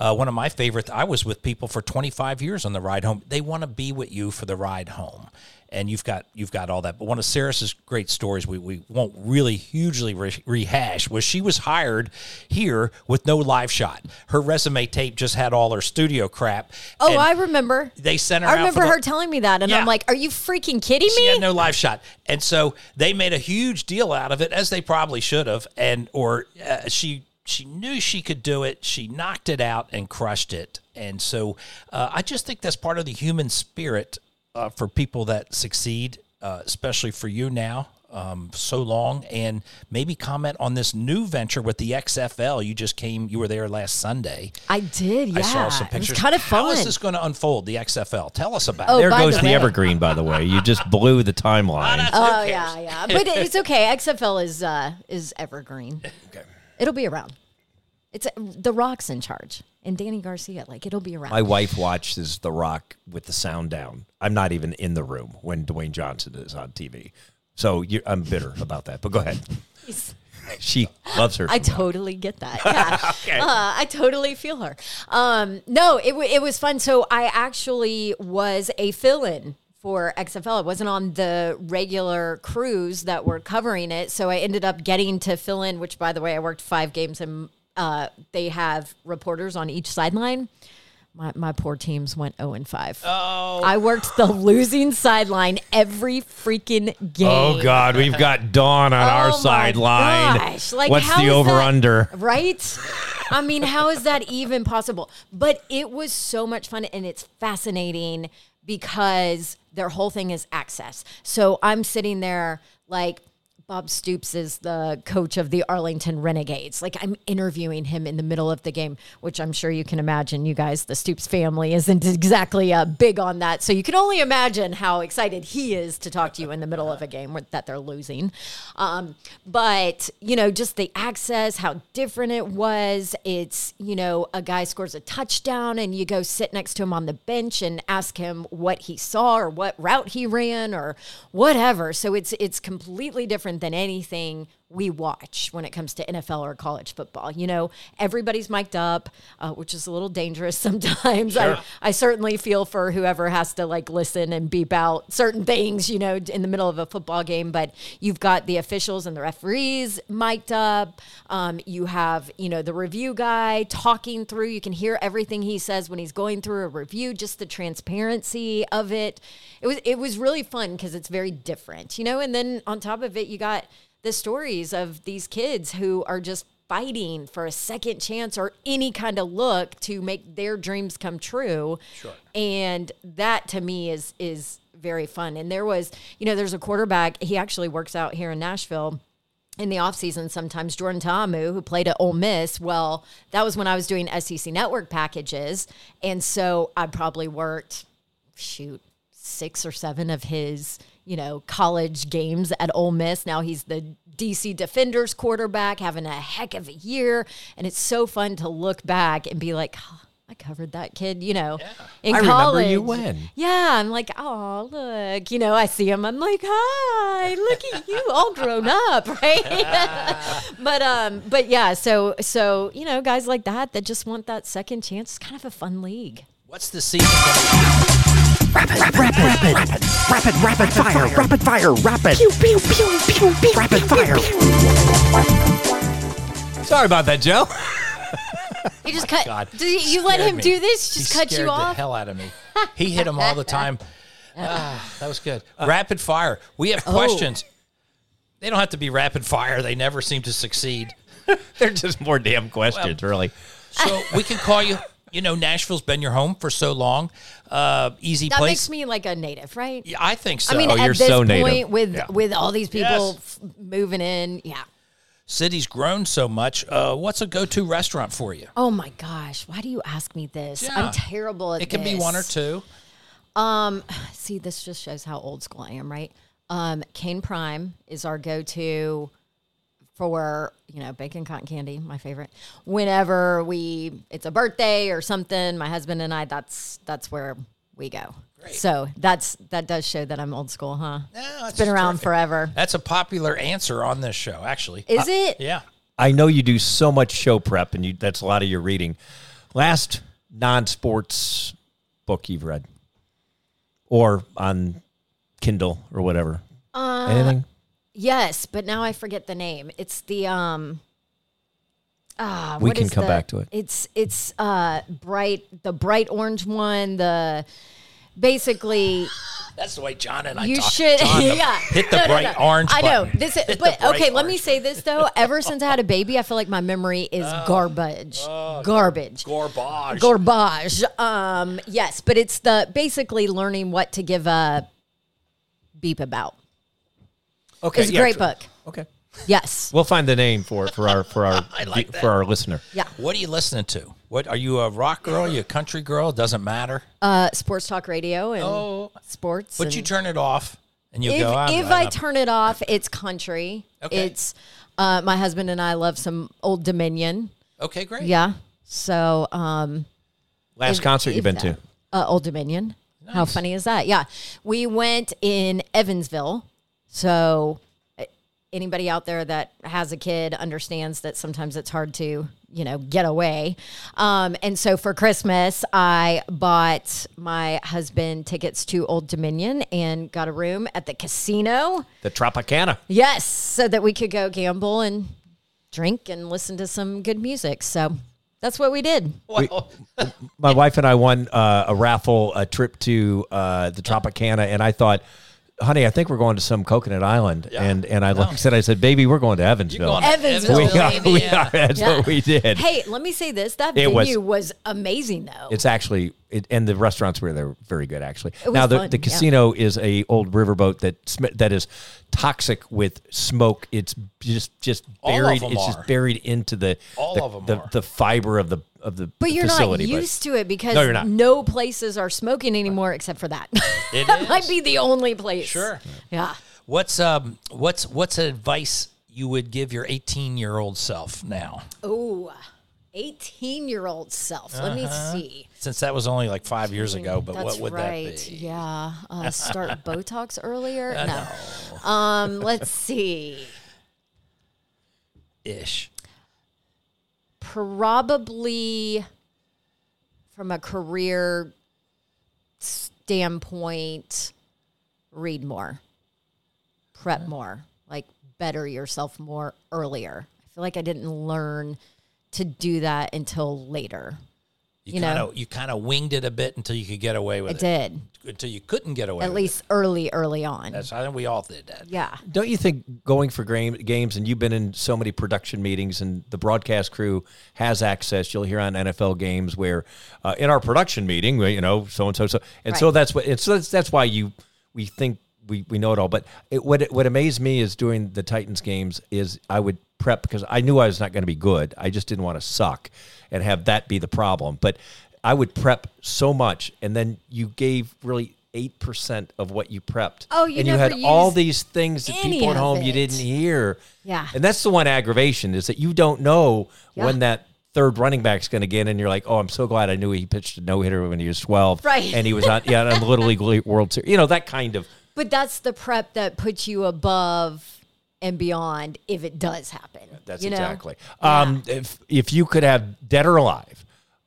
[SPEAKER 2] uh, one of my favorite, I was with people for 25 years on the ride home. They want to be with you for the ride home. And you've got you've got all that. But one of Sara's great stories we, we won't really hugely re- rehash was she was hired here with no live shot. Her resume tape just had all her studio crap.
[SPEAKER 4] Oh, I remember.
[SPEAKER 2] They sent her.
[SPEAKER 4] I remember
[SPEAKER 2] the-
[SPEAKER 4] her telling me that, and
[SPEAKER 2] Yeah.
[SPEAKER 4] I'm like, "Are you freaking kidding
[SPEAKER 2] she
[SPEAKER 4] me?"
[SPEAKER 2] She had no live shot, and so they made a huge deal out of it, as they probably should have. And or uh, she she knew she could do it. She knocked it out and crushed it. And so uh, I just think that's part of the human spirit uh, for people that succeed, uh, especially for you now. Um, so long, and maybe comment on this new venture with the XFL. You just came, you were there last Sunday.
[SPEAKER 4] I did. Yeah,
[SPEAKER 2] I saw some pictures.
[SPEAKER 4] was kind of fun.
[SPEAKER 2] How is this going to unfold? The XFL. Tell us about
[SPEAKER 4] Oh,
[SPEAKER 2] it.
[SPEAKER 3] There goes
[SPEAKER 4] the
[SPEAKER 3] the evergreen, by the way. You just blew the timeline. *laughs*
[SPEAKER 4] Oh yeah, yeah. But it's okay. XFL is uh is evergreen. *laughs*
[SPEAKER 2] Okay.
[SPEAKER 4] It'll be around. It's the Rock's in charge, and Dany Garcia. Like it'll be around.
[SPEAKER 3] My wife watches The Rock with the sound down. I'm not even in the room when Dwayne Johnson is on TV. So you I'm bitter about that. But go ahead. She loves her.
[SPEAKER 4] I totally get that. *laughs* Yeah. uh, I totally feel her. Um, no, it, wa it was fun. So I actually was a fill in for XFL. It wasn't on the regular crews that were covering it. So I ended up getting to fill in, which, by the way, I worked five games and uh, they have reporters on each sideline. My, my poor teams went 0 and 5. Oh. I worked the losing sideline every freaking game.
[SPEAKER 3] Oh God, we've got Dawn on *laughs* our
[SPEAKER 4] Oh, my
[SPEAKER 3] sideline.
[SPEAKER 4] gosh. Like,
[SPEAKER 3] What's the over
[SPEAKER 4] that-
[SPEAKER 3] under?
[SPEAKER 4] Right? I mean, how is that even possible? But it was so much fun and it's fascinating because their whole thing is access. So I'm sitting there like Bob Stoops is the coach of the Arlington Renegades. Like I'm interviewing him in the middle of the game, which I'm sure you can imagine. You guys, the Stoops family isn't exactly uh, big on that, so you can only imagine how excited he is to talk to you in the middle of a game that they're losing. Um, but you know, just the access, how different it was. It's you know, a guy scores a touchdown, and you go sit next to him on the bench and ask him what he saw or what route he ran or whatever. So it's it's completely different than anything we watch when it comes to NFL or college football. You know, everybody's mic'd up, uh, which is a little dangerous *laughs* sometimes. I, I certainly feel for whoever has to like listen and beep out certain things, you know, in the middle of a football game. But you've got the officials and the referees mic'd up. Um, you have, you know, the review guy talking through. You can hear everything he says when he's going through a review, just the transparency of it. It was it was really fun because it's very different, you know. And then on top of it, you got the stories of these kids who are just fighting for a second chance or any kind of look to make their dreams come true. Sure. And that to me is is very fun. And there was, you know, there's a quarterback, he actually works out here in Nashville in the offseason sometimes Jordan Ta'amu, who played at Ole Miss. Well, that was when I was doing SEC network packages. And so I probably worked, shoot, six or seven of his, you know, college games at Ole Miss. Now he's the DC Defenders quarterback, having a heck of a year. And it's so fun to look back and be like, "Oh, I covered that kid, you know, in
[SPEAKER 3] I remember
[SPEAKER 4] college.
[SPEAKER 3] you when.
[SPEAKER 4] Yeah, I'm like, oh, look, you know, I see him. I'm like, hi, look at you, all grown up, *laughs* right? *laughs* but um, but yeah, so so you know, guys like that that just want that second chance. It's kind of a fun league.
[SPEAKER 2] What's the season going
[SPEAKER 1] Rapid, rapid, rapid, rapid, rapid, rapid fire, rapid fire, rapid. Pew, pew, pew, pew, pew. Rapid fire.
[SPEAKER 3] Sorry about that, Joe.
[SPEAKER 4] You just cut. *laughs*
[SPEAKER 2] God.
[SPEAKER 4] do you, you let him
[SPEAKER 2] me.
[SPEAKER 4] do this? Just
[SPEAKER 2] He
[SPEAKER 4] cut
[SPEAKER 2] scared
[SPEAKER 4] you
[SPEAKER 2] the
[SPEAKER 4] off?
[SPEAKER 2] hell out of me. He hit him all the *laughs* time. Ah, that was good. rapid fire. We have questions. They don't have to be rapid fire. They never seem to succeed. *laughs*
[SPEAKER 3] They're just more damn questions, really.
[SPEAKER 2] So we can call you. You know, Nashville's been your home for so long. Uh, easy
[SPEAKER 4] that
[SPEAKER 2] place.
[SPEAKER 4] makes me like a native, right?
[SPEAKER 2] Yeah, I think so.
[SPEAKER 4] I mean,
[SPEAKER 3] Oh,
[SPEAKER 4] at
[SPEAKER 3] you're
[SPEAKER 4] this
[SPEAKER 3] so
[SPEAKER 4] point,
[SPEAKER 3] native.
[SPEAKER 4] with
[SPEAKER 2] Yeah.
[SPEAKER 4] with all these people
[SPEAKER 2] Yes.
[SPEAKER 4] f- moving in, yeah.
[SPEAKER 2] city's grown so much. Uh, what's a go-to restaurant for you?
[SPEAKER 4] Oh my gosh, why do you ask me this?
[SPEAKER 2] Yeah.
[SPEAKER 4] I'm terrible at this.
[SPEAKER 2] It can be one or two.
[SPEAKER 4] Um, *sighs* See, this just shows how old school I am, right? Um, Kayne Prime is our go-to for you know bacon cotton candy, my favorite. Whenever we, it's a birthday or something, my husband and I, that's that's where we go. So that's that does show that I'm old school, huh?
[SPEAKER 2] Yeah,
[SPEAKER 4] it's been around forever.
[SPEAKER 2] That's a popular answer on this show, actually.
[SPEAKER 4] Is it?
[SPEAKER 2] yeah.
[SPEAKER 3] I know you do so much show prep, and you, that's a lot of your reading. Last non-sports book you've read, or on Kindle or whatever.
[SPEAKER 4] Uh,
[SPEAKER 3] Anything?
[SPEAKER 4] Yes, but now I forget the name. It's the um. Ah,
[SPEAKER 3] We
[SPEAKER 4] what
[SPEAKER 3] can
[SPEAKER 4] is
[SPEAKER 3] come
[SPEAKER 4] the-
[SPEAKER 3] back to it.
[SPEAKER 4] It's it's uh bright the bright orange one. The basically
[SPEAKER 2] That's the way John and I
[SPEAKER 4] you
[SPEAKER 2] talk.
[SPEAKER 4] should
[SPEAKER 2] John, *laughs*
[SPEAKER 4] yeah
[SPEAKER 2] Hit the
[SPEAKER 4] No, no,
[SPEAKER 2] bright
[SPEAKER 4] no.
[SPEAKER 2] orange
[SPEAKER 4] I know
[SPEAKER 2] button.
[SPEAKER 4] this is
[SPEAKER 2] Hit
[SPEAKER 4] but okay. Let me say this though. Ever since I had a baby, I feel like my memory is garbage. garbage.
[SPEAKER 2] Garbage.
[SPEAKER 4] Garbage. Um, yes, but it's the basically learning what to give a beep about.
[SPEAKER 3] Okay,
[SPEAKER 4] It's a
[SPEAKER 3] yeah,
[SPEAKER 4] great
[SPEAKER 3] sure.
[SPEAKER 4] book.
[SPEAKER 3] Okay,
[SPEAKER 4] Yes. *laughs*
[SPEAKER 3] we'll find the name for it for our for our *laughs*
[SPEAKER 2] like that.
[SPEAKER 3] for our listener.
[SPEAKER 4] Yeah.
[SPEAKER 2] What are you listening to? What are you a rock girl? Are you a country girl? Doesn't matter.
[SPEAKER 4] Uh, sports talk radio and
[SPEAKER 2] Oh.
[SPEAKER 4] sports.
[SPEAKER 2] But
[SPEAKER 4] and
[SPEAKER 2] you turn it off and you
[SPEAKER 4] if,
[SPEAKER 2] go. I'm,
[SPEAKER 4] if
[SPEAKER 2] I'm
[SPEAKER 4] I
[SPEAKER 2] a-
[SPEAKER 4] turn it off, it's country.
[SPEAKER 2] Okay.
[SPEAKER 4] It's uh, my husband and I love some Old Dominion.
[SPEAKER 2] okay, great.
[SPEAKER 4] Yeah. So um,
[SPEAKER 3] Last
[SPEAKER 4] if-
[SPEAKER 3] concert you've
[SPEAKER 4] if
[SPEAKER 3] been to?
[SPEAKER 4] Uh, Old Dominion. How funny is that? Yeah. We went in Evansville So uh, anybody out there that has a kid understands that sometimes it's hard to you know get away. Um, and so for christmas i bought my husband tickets to old dominion and got a room at the casino.
[SPEAKER 3] The Tropicana.
[SPEAKER 4] yes so that we could go gamble and drink and listen to some good music. So that's what we did.
[SPEAKER 2] Well,
[SPEAKER 3] My wife and I won uh, a raffle, a trip to uh, the Tropicana, and I thought, honey, I think we're going to some Coconut Island. And and I like said, I said, baby, we're going to Evansville.
[SPEAKER 2] going to
[SPEAKER 4] Evansville,
[SPEAKER 3] we are,
[SPEAKER 4] baby.
[SPEAKER 3] we *laughs*
[SPEAKER 2] yeah.
[SPEAKER 3] are. That's
[SPEAKER 4] Yeah.
[SPEAKER 3] what we did.
[SPEAKER 4] hey let me say this that
[SPEAKER 3] It was-
[SPEAKER 4] venue was, amazing though
[SPEAKER 3] It's actually, it, and the restaurants were there very good actually.
[SPEAKER 4] was
[SPEAKER 3] now the,
[SPEAKER 4] fun,
[SPEAKER 3] the
[SPEAKER 4] yeah.
[SPEAKER 3] casino is a old riverboat that sm- that is toxic with smoke. It's just just buried. It's
[SPEAKER 2] are.
[SPEAKER 3] just buried into the
[SPEAKER 2] All
[SPEAKER 3] the,
[SPEAKER 2] of them
[SPEAKER 3] the,
[SPEAKER 2] are.
[SPEAKER 3] the fiber of the of the
[SPEAKER 4] But you're
[SPEAKER 3] facility.
[SPEAKER 4] not
[SPEAKER 3] but-
[SPEAKER 4] used to it because
[SPEAKER 3] No, you're not.
[SPEAKER 4] no places are smoking anymore except for that. *laughs*
[SPEAKER 2] It
[SPEAKER 4] that might be the only place.
[SPEAKER 2] Sure.
[SPEAKER 4] Yeah.
[SPEAKER 2] What's um what's what's advice you would give your 18 year old self now?
[SPEAKER 4] Oh, 18 year old self. Let me see.
[SPEAKER 2] Since that was only like five years ago, but
[SPEAKER 4] Mm, That's
[SPEAKER 2] what would
[SPEAKER 4] right.
[SPEAKER 2] that be?
[SPEAKER 4] Yeah. Uh, *laughs* start Botox earlier. No. Um. Let's *laughs* see.
[SPEAKER 2] Ish.
[SPEAKER 4] Probably from a career standpoint, read more, prep more, like better yourself more earlier. I feel like I didn't learn to do that until later.
[SPEAKER 2] You,
[SPEAKER 4] You know.
[SPEAKER 2] kind of you kind of winged it a bit until you could get away with
[SPEAKER 4] I
[SPEAKER 2] it.
[SPEAKER 4] did,
[SPEAKER 2] Until you couldn't get away. With it.
[SPEAKER 4] At
[SPEAKER 2] with
[SPEAKER 4] least early, early on.
[SPEAKER 2] That's I think we all did that.
[SPEAKER 4] yeah.
[SPEAKER 3] Don't you think going for game, games, and you've been in so many production meetings, and the broadcast crew has access. You'll hear on NFL games where, uh, in our production meeting, you know, so and so, so, and so that's what. And so that's, that's why you we think we, we know it all. But it, what it, what amazed me is doing the Titans games is I would prep because I knew I was not going to be good. I just didn't want to suck and have that be the problem. But I would prep so much, and then you gave really. Eight percent of what you prepped.
[SPEAKER 4] Oh, you
[SPEAKER 3] and you had all these things that people at home you didn't hear.
[SPEAKER 4] Yeah.
[SPEAKER 3] And that's the one aggravation is that you don't know
[SPEAKER 4] Yeah.
[SPEAKER 3] when that third running back's going to get in. And you're like, oh, I'm so glad I knew he pitched a no hitter when he was 12.
[SPEAKER 4] Right.
[SPEAKER 3] And he was on, yeah, on the Little League World Series. You know, that kind of.
[SPEAKER 4] But that's the prep that puts you above and beyond if it does happen.
[SPEAKER 3] That's
[SPEAKER 4] you know?
[SPEAKER 3] exactly. Um, if, if you could have dead or alive,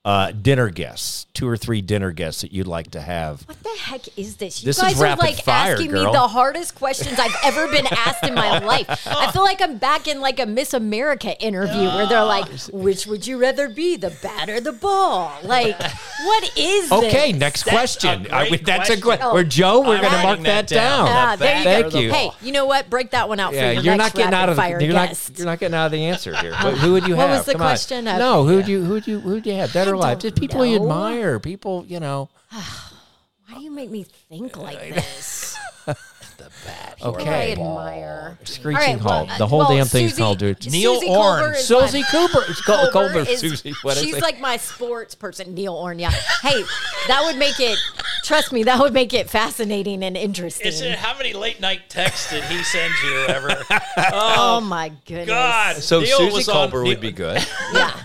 [SPEAKER 3] uh, dinner guests, two or three dinner guests that you'd like to have.
[SPEAKER 4] What the heck is this? You
[SPEAKER 3] This is
[SPEAKER 4] guys are like
[SPEAKER 3] fire,
[SPEAKER 4] asking
[SPEAKER 3] girl.
[SPEAKER 4] me the hardest questions I've ever been asked in my *laughs* life. I feel like I'm back in like a Miss America interview where they're like, "Which would you rather be, the bat or the ball?" Like, what is *laughs*
[SPEAKER 3] Okay,
[SPEAKER 4] this?
[SPEAKER 3] next
[SPEAKER 2] That's
[SPEAKER 3] question.
[SPEAKER 2] a
[SPEAKER 3] I-
[SPEAKER 2] great
[SPEAKER 3] that's a
[SPEAKER 2] question.
[SPEAKER 3] good. Or Joe, we're going to mark that
[SPEAKER 2] that down.
[SPEAKER 3] down.
[SPEAKER 4] Ah, there you
[SPEAKER 2] bat
[SPEAKER 4] go.
[SPEAKER 3] or the
[SPEAKER 4] Hey, you know what? Break that one out
[SPEAKER 3] Yeah,
[SPEAKER 4] for your
[SPEAKER 3] you're
[SPEAKER 4] next
[SPEAKER 3] not getting out of
[SPEAKER 4] rapid fire
[SPEAKER 3] the, you're not you're not getting out of the answer here. *laughs* But who would you have?
[SPEAKER 4] What was the
[SPEAKER 3] Come on.
[SPEAKER 4] question?
[SPEAKER 3] No, who'd you who'd you who'd you have? Dead or
[SPEAKER 4] I
[SPEAKER 3] Just people you
[SPEAKER 4] know.
[SPEAKER 3] admire. People you know. *sighs*
[SPEAKER 4] Why do you make me think *sighs* like this? *laughs* The bat.
[SPEAKER 3] Okay.
[SPEAKER 4] I admire.
[SPEAKER 3] Screeching
[SPEAKER 4] All right,
[SPEAKER 3] halt.
[SPEAKER 4] well,
[SPEAKER 3] the whole
[SPEAKER 4] well,
[SPEAKER 3] damn thing's
[SPEAKER 4] Suzy-
[SPEAKER 3] called dude.
[SPEAKER 2] Neil Suzy
[SPEAKER 4] Orne. Is *laughs* Suzy
[SPEAKER 3] Kolber. It's called
[SPEAKER 4] Kolber
[SPEAKER 3] Kolber.
[SPEAKER 4] is-
[SPEAKER 3] Suzy. What is
[SPEAKER 4] she's
[SPEAKER 3] it?
[SPEAKER 4] like my sports person, Neil Orne. Yeah. Hey, that would make it. Trust me, that would make it fascinating and interesting.
[SPEAKER 2] Is it how many late night texts did he send you ever? *laughs*
[SPEAKER 4] oh my goodness.
[SPEAKER 2] God.
[SPEAKER 3] so
[SPEAKER 2] Neil
[SPEAKER 3] Suzy
[SPEAKER 2] was on-
[SPEAKER 3] would be good.
[SPEAKER 4] Yeah.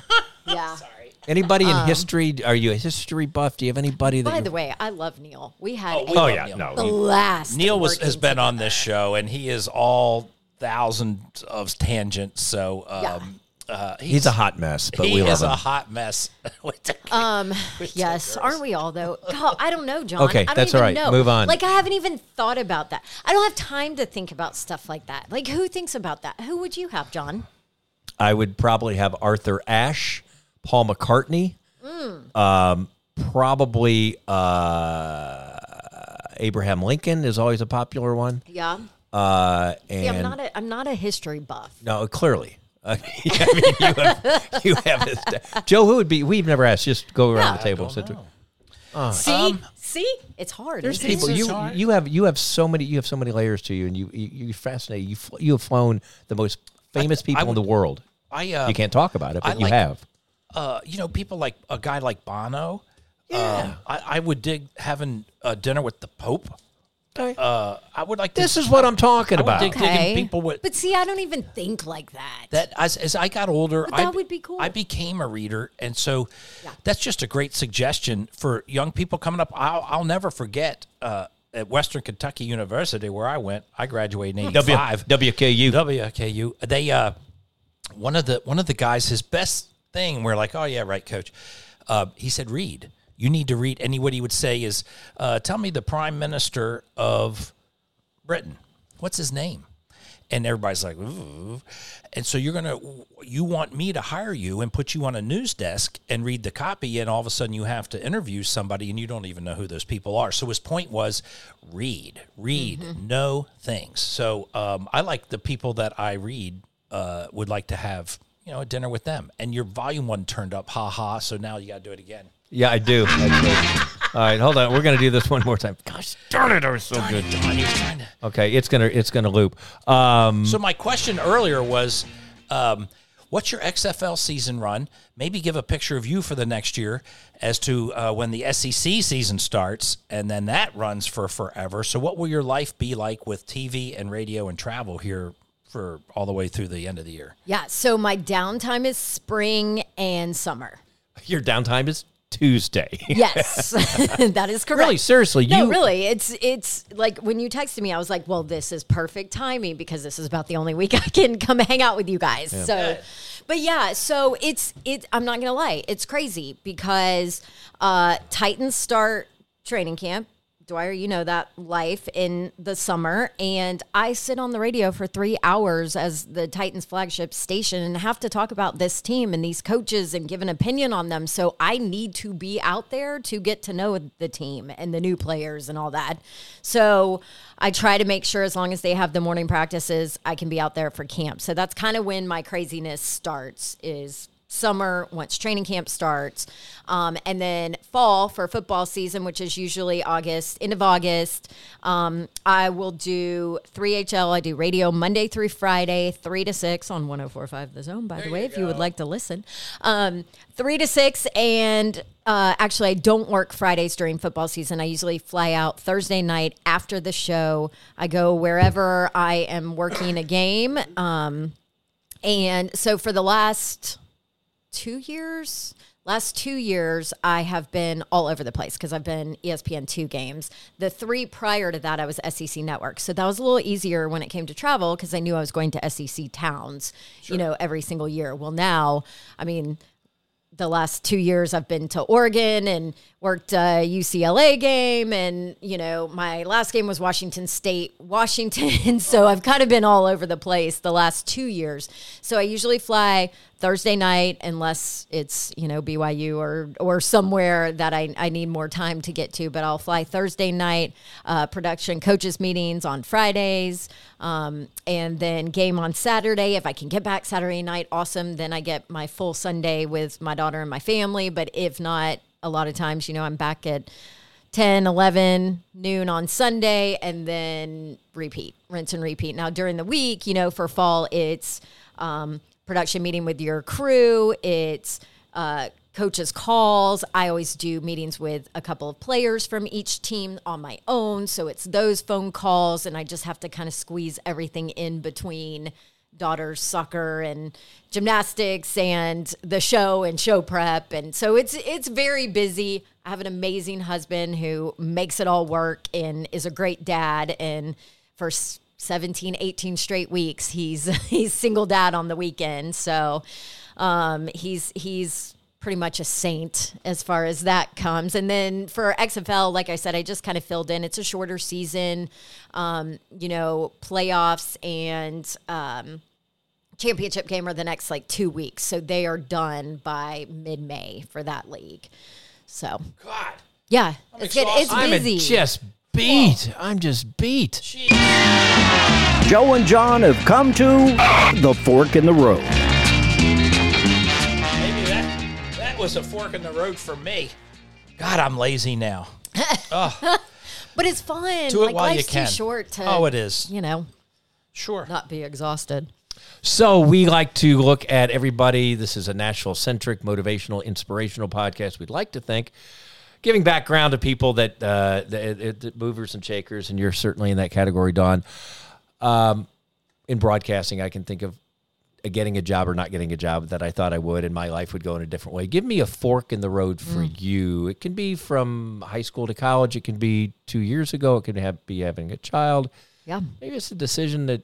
[SPEAKER 4] Yeah.
[SPEAKER 3] Anybody in
[SPEAKER 4] Um,
[SPEAKER 3] history? Are you a history buff? Do you have anybody that?
[SPEAKER 4] By the way, I love Neil. We had
[SPEAKER 2] Oh,
[SPEAKER 4] a
[SPEAKER 3] oh yeah,
[SPEAKER 2] Neil.
[SPEAKER 3] no. he-
[SPEAKER 4] blast.
[SPEAKER 2] Neil was has been on this show, and he is all thousands of tangents. So um,
[SPEAKER 4] Yeah.
[SPEAKER 2] uh, he's,
[SPEAKER 3] he's a hot mess, but
[SPEAKER 2] he
[SPEAKER 3] we
[SPEAKER 2] is
[SPEAKER 3] love
[SPEAKER 2] a hot mess. *laughs*
[SPEAKER 4] Um, yes, aren't we all though? God, I don't know, John.
[SPEAKER 3] Okay,
[SPEAKER 4] I don't
[SPEAKER 3] that's
[SPEAKER 4] even
[SPEAKER 3] all right.
[SPEAKER 4] Know.
[SPEAKER 3] Move on.
[SPEAKER 4] Like I haven't even thought about that. I don't have time to think about stuff like that. Like who thinks about that? Who would you have, John?
[SPEAKER 3] I would probably have Arthur Ashe, Paul McCartney,
[SPEAKER 4] Mm.
[SPEAKER 3] um, probably uh, Abraham Lincoln is always a popular one.
[SPEAKER 4] Yeah.
[SPEAKER 3] Uh, and
[SPEAKER 4] See, I'm not a I'm not a history buff.
[SPEAKER 3] no, clearly. *laughs* I mean, you have, you have this. Joe, who would be? We've never asked. Just go around
[SPEAKER 4] Yeah.
[SPEAKER 3] the table. Sit-
[SPEAKER 4] See, see, it's hard.
[SPEAKER 3] There's
[SPEAKER 4] isn't
[SPEAKER 3] people
[SPEAKER 2] It's
[SPEAKER 3] you
[SPEAKER 2] hard.
[SPEAKER 3] you have you have so many you have so many layers to you, and you you you fascinate. You fl- you have flown the most famous people in
[SPEAKER 2] would-
[SPEAKER 3] the world.
[SPEAKER 2] I uh,
[SPEAKER 3] You can't talk about it,
[SPEAKER 2] I
[SPEAKER 3] but you
[SPEAKER 2] like-
[SPEAKER 3] have.
[SPEAKER 2] Uh, you know, people like a guy like Bono. Yeah, I, I would dig having a dinner with the Pope. Uh, I would like to,
[SPEAKER 3] This is what I'm talking
[SPEAKER 2] I would
[SPEAKER 3] about.
[SPEAKER 2] dig digging people with
[SPEAKER 4] But see, I don't even think like that.
[SPEAKER 2] that as, as I got older,
[SPEAKER 4] But that
[SPEAKER 2] I,
[SPEAKER 4] would be cool.
[SPEAKER 2] I became a reader, and so
[SPEAKER 4] Yeah.
[SPEAKER 2] that's just a great suggestion for young people coming up. I'll, I'll never forget. Uh, at Western Kentucky University, where I went, I graduated in
[SPEAKER 3] W- WKU.
[SPEAKER 2] WKU. They uh, one of the one of the guys, his best thing. We're like, oh yeah, right, coach. Uh, he said, read. You need to read. And what he would say is, uh, tell me the prime minister of Britain. What's his name? And everybody's like, Ooh. and so you're gonna, you want me to hire you and put you on a news desk and read the copy, and all of a sudden you have to interview somebody and you don't even know who those people are. So his point was, read, read, know things. So um, I like the people that I read uh, would like to have, you know, a dinner with them. And your volume one turned up, ha ha. So now you got to do it again.
[SPEAKER 3] Yeah, I do. I do. All right, hold on. We're gonna do this one more time. Gosh darn it, I was so good.
[SPEAKER 2] John, you're trying to.
[SPEAKER 3] Okay, it's gonna it's gonna loop. Um,
[SPEAKER 2] So my question earlier was, um, what's your XFL season run? Maybe give a picture of you for the next year as to uh, when the SEC season starts, and then that runs for forever. So what will your life be like with TV and radio and travel here for all the way through the end of the year?
[SPEAKER 4] Yeah. So my downtime is spring and summer. *laughs*
[SPEAKER 3] your downtime is Tuesday. *laughs*
[SPEAKER 4] Yes, *laughs* that is correct.
[SPEAKER 3] Really, seriously,
[SPEAKER 4] No,
[SPEAKER 3] you
[SPEAKER 4] really. It's it's like when you texted me, I was like, "Well, this is perfect timing because this is about the only week I can come hang out with you guys." So, but yeah, so it's it. I'm not gonna lie, it's crazy because uh, Titans start training camp. Dwyer, you know that life in the summer, and I sit on the radio for three hours as the Titans flagship station and have to talk about this team and these coaches and give an opinion on them. So I need to be out there to get to know the team and the new players and all that. So I try to make sure as long as they have the morning practices, I can be out there for camp. So that's kind of when my craziness starts is summer once training camp starts. Um, and then fall for football season which is usually august end of august. Um, i will do 3hl i do radio monday through friday 3 to 6 on 1045 the zone by the way if you would like to listen. Um, 3 to 6 and uh, actually i don't work fridays during football season. I usually fly out thursday night after the show. I go wherever i am working a game. Um, and so for the last two years last two years i have been all over the place because i've been E espn2 games the three prior to that i was sec network so that was a little easier when it came to travel because i knew i was going to sec towns you know every single year well now i mean the last two years I've been to Oregon and worked a UCLA game. And, you know, my last game was Washington State, *laughs* Washington. so I've kind of been all over the place the last two years. So I usually fly Thursday night unless it's, you know, BYU or, or somewhere that I, I need more time to get to. But I'll fly Thursday night, uh, production coaches meetings on Fridays, um, and then game on Saturday. If I can get back Saturday night, awesome. Then I get my full Sunday with my daughter and my family. But if not, a lot of times, you know, I'm back at 10, 11, noon on Sunday, and then repeat, rinse and repeat. Now, during the week, you know, for fall, it's um, production meeting with your crew, it's uh, coaches' calls. I always do meetings with a couple of players from each team on my own. So it's those phone calls, and I just have to kind of squeeze everything in between daughter's soccer and gymnastics and the show and show prep and so it's it's very busy i have an amazing husband who makes it all work and is a great dad and for 17 18 straight weeks he's *laughs* he's single dad on the weekend so um he's he's pretty much a saint as far as that comes. And then for XFL, like I said, I just kind of filled in. It's a shorter season, um, you know, playoffs and um, championship game are the next like two weeks. So they are done by mid May for that league. So
[SPEAKER 2] God.
[SPEAKER 4] yeah, it's good. It's
[SPEAKER 3] I'm
[SPEAKER 4] busy.
[SPEAKER 3] just beat. I'm just beat.
[SPEAKER 1] Joe and John have come to the fork in the road.
[SPEAKER 2] Maybe that that was a fork in the road for me. God, I'm lazy now. *laughs* oh.
[SPEAKER 4] but it's fun.
[SPEAKER 2] Do it
[SPEAKER 4] like
[SPEAKER 2] while you can.
[SPEAKER 4] too short to
[SPEAKER 2] Oh, it is.
[SPEAKER 4] you know,
[SPEAKER 2] Sure.
[SPEAKER 4] not be exhausted.
[SPEAKER 3] So we like to look at everybody. This is a Nashville centric, motivational, inspirational podcast. We'd like to think giving background to people that uh, the, the movers and shakers, and you're certainly in that category, Dawn. Um, in broadcasting, I can think of getting a job or not getting a job that I thought I would, and my life would go in a different way. Give me a fork in the road for you. It can be from high school to college. It can be two years ago. It can have, be having a child.
[SPEAKER 4] Yeah.
[SPEAKER 3] Maybe it's a decision that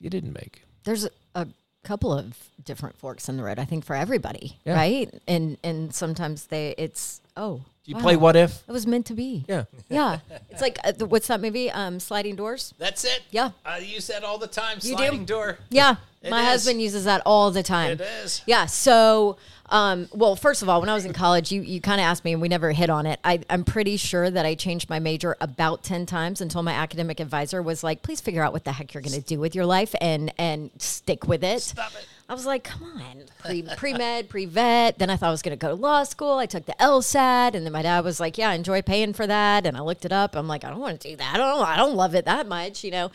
[SPEAKER 3] you didn't make.
[SPEAKER 4] There's a, a couple of different forks in the road, I think, for everybody,
[SPEAKER 3] Yeah.
[SPEAKER 4] right? And and sometimes they it's oh.
[SPEAKER 3] Do you
[SPEAKER 4] wow,
[SPEAKER 3] play What If?
[SPEAKER 4] It was meant to be.
[SPEAKER 3] Yeah. *laughs*
[SPEAKER 4] Yeah. It's like uh, the, what's that movie? Um, Sliding Doors.
[SPEAKER 2] That's it.
[SPEAKER 4] Yeah.
[SPEAKER 2] I use that all the time.
[SPEAKER 4] You do?
[SPEAKER 2] sliding door.
[SPEAKER 4] Yeah. *laughs*
[SPEAKER 2] It
[SPEAKER 4] My
[SPEAKER 2] is.
[SPEAKER 4] husband uses that all the time.
[SPEAKER 2] It is.
[SPEAKER 4] Yeah. So, um, well, first of all, when I was in college, you, you kind of asked me, and we never hit on it. I, I'm pretty sure that I changed my major about 10 times until my academic advisor was like, please figure out what the heck you're going to do with your life and, and stick with it.
[SPEAKER 2] Stop it.
[SPEAKER 4] I was like, come on, pre pre med, pre vet. Then I thought I was going to go to law school. I took the LSAT, and then my dad was like, yeah, I enjoy paying for that. And I looked it up. I'm like, I don't want to do that. I don't. I don't love it that much, you know.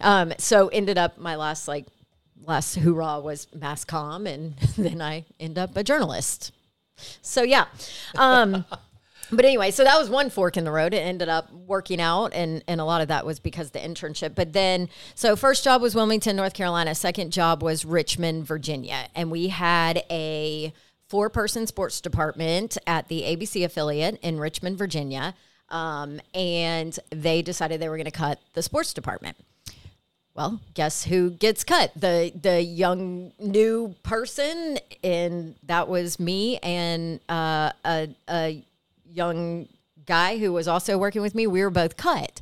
[SPEAKER 4] Um, so ended up my last like last hoorah was mass comm, and *laughs* then I end up a journalist. So yeah. Um, but anyway, so that was one fork in the road. It ended up working out, and and a lot of that was because the internship. But then, so first job was Wilmington, North Carolina. Second job was Richmond, Virginia, and we had a four person sports department at the ABC affiliate in Richmond, Virginia. Um, and they decided they were going to cut the sports department. Well, guess who gets cut? The the young new person, and that was me and uh, a a young guy who was also working with me. We were both cut,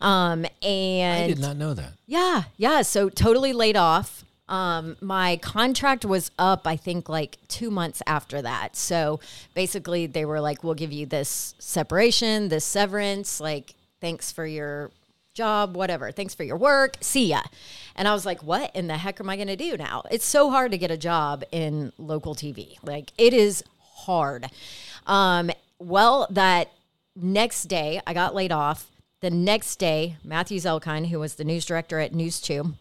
[SPEAKER 4] um, and
[SPEAKER 3] I did not know that.
[SPEAKER 4] yeah, yeah. So totally laid off. Um, my contract was up, I think, like two months after that. So basically, they were like, "We'll give you this separation, this severance. Like, thanks for your job, whatever. Thanks for your work. See ya." And I was like, "What in the heck am I going to do now?" It's so hard to get a job in local TV. Like, it is hard. Um, well, that next day, I got laid off. The next day, Matthew Zelkind, who was the news director at News 2,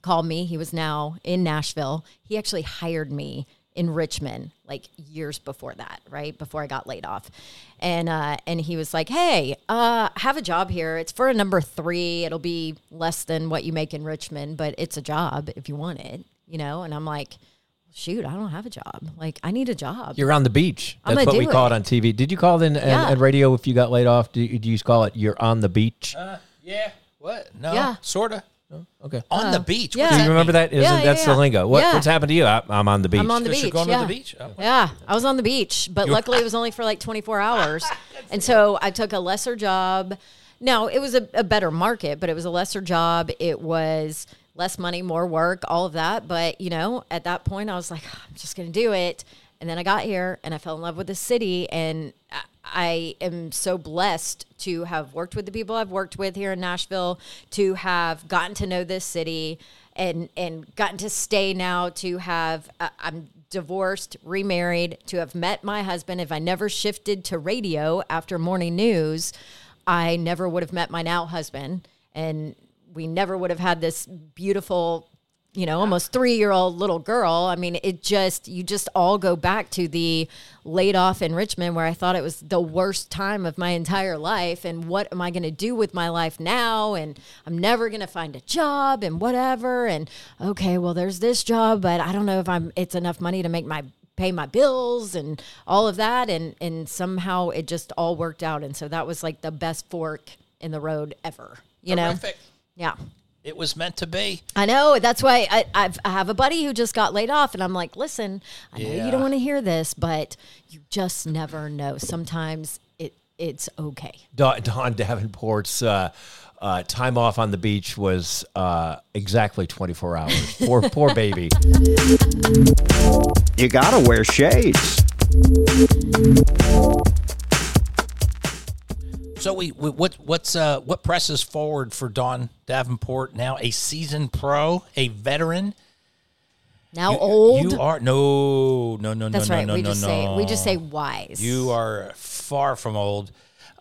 [SPEAKER 4] called me. He was now in Nashville. He actually hired me in Richmond like years before that, right? Before I got laid off. And uh and he was like, "Hey, uh have a job here. It's for a number 3. It'll be less than what you make in Richmond, but it's a job if you want it." You know? And I'm like, "Shoot, I don't have a job. Like I need a job."
[SPEAKER 3] You're on the beach.
[SPEAKER 4] I'm
[SPEAKER 3] That's what we
[SPEAKER 4] do
[SPEAKER 3] call
[SPEAKER 4] it.
[SPEAKER 3] it on TV. Did you call it in, in,
[SPEAKER 4] Yeah.
[SPEAKER 3] in radio if you got laid off? Do you, do you call it you're on the beach?
[SPEAKER 2] Uh, yeah. What? No.
[SPEAKER 4] Yeah.
[SPEAKER 2] Sorta.
[SPEAKER 3] okay.
[SPEAKER 2] On the beach.
[SPEAKER 4] yeah.
[SPEAKER 3] Do you remember
[SPEAKER 2] mean?
[SPEAKER 3] that? Isn't
[SPEAKER 4] Yeah, yeah,
[SPEAKER 3] that's the
[SPEAKER 4] yeah.
[SPEAKER 3] lingo? What,
[SPEAKER 4] Yeah.
[SPEAKER 3] What's happened to you? I, I'm on the beach.
[SPEAKER 4] I'm on the beach.
[SPEAKER 2] you're going
[SPEAKER 4] yeah.
[SPEAKER 2] to the beach. Oh.
[SPEAKER 4] Yeah, I was on the beach, but luckily it was *laughs* only for like 24 hours. *laughs* and so I took a lesser job. Now, it was a, a better market, but it was a lesser job. It was less money, more work, all of that. But, you know, at that point, I was like, I'm just going to do it. And then I got here and I fell in love with the city. And I- I am so blessed to have worked with the people I've worked with here in Nashville, to have gotten to know this city and and gotten to stay now to have uh, I'm divorced, remarried, to have met my husband. If I never shifted to radio after morning news, I never would have met my now husband and we never would have had this beautiful you know, almost three year old little girl. I mean, it just, you just all go back to the laid off in Richmond where I thought it was the worst time of my entire life. And what am I going to do with my life now? And I'm never going to find a job and whatever. And okay, well, there's this job, but I don't know if I'm, it's enough money to make my, pay my bills and all of that. And, and somehow it just all worked out. And so that was like the best fork in the road ever, you know?
[SPEAKER 2] Terrific.
[SPEAKER 4] Yeah.
[SPEAKER 2] It was meant to be.
[SPEAKER 4] I know. That's why I, I've, I have a buddy who just got laid off, and I'm like, listen, I know you don't want to hear this, but you just never know. Sometimes it it's okay.
[SPEAKER 3] Dawn, Dawn Davenport's uh, uh, time off on the beach was uh, exactly 24 hours. poor, poor baby.
[SPEAKER 1] You gotta wear shades.
[SPEAKER 2] So we, we what what's uh what presses forward for Dawn Davenport now a seasoned pro, a veteran.
[SPEAKER 4] Now old.
[SPEAKER 2] You are no no no no
[SPEAKER 4] that's
[SPEAKER 2] no
[SPEAKER 4] right.
[SPEAKER 2] no
[SPEAKER 4] we
[SPEAKER 2] no
[SPEAKER 4] just
[SPEAKER 2] no.
[SPEAKER 4] say we just say wise.
[SPEAKER 2] You are far from old.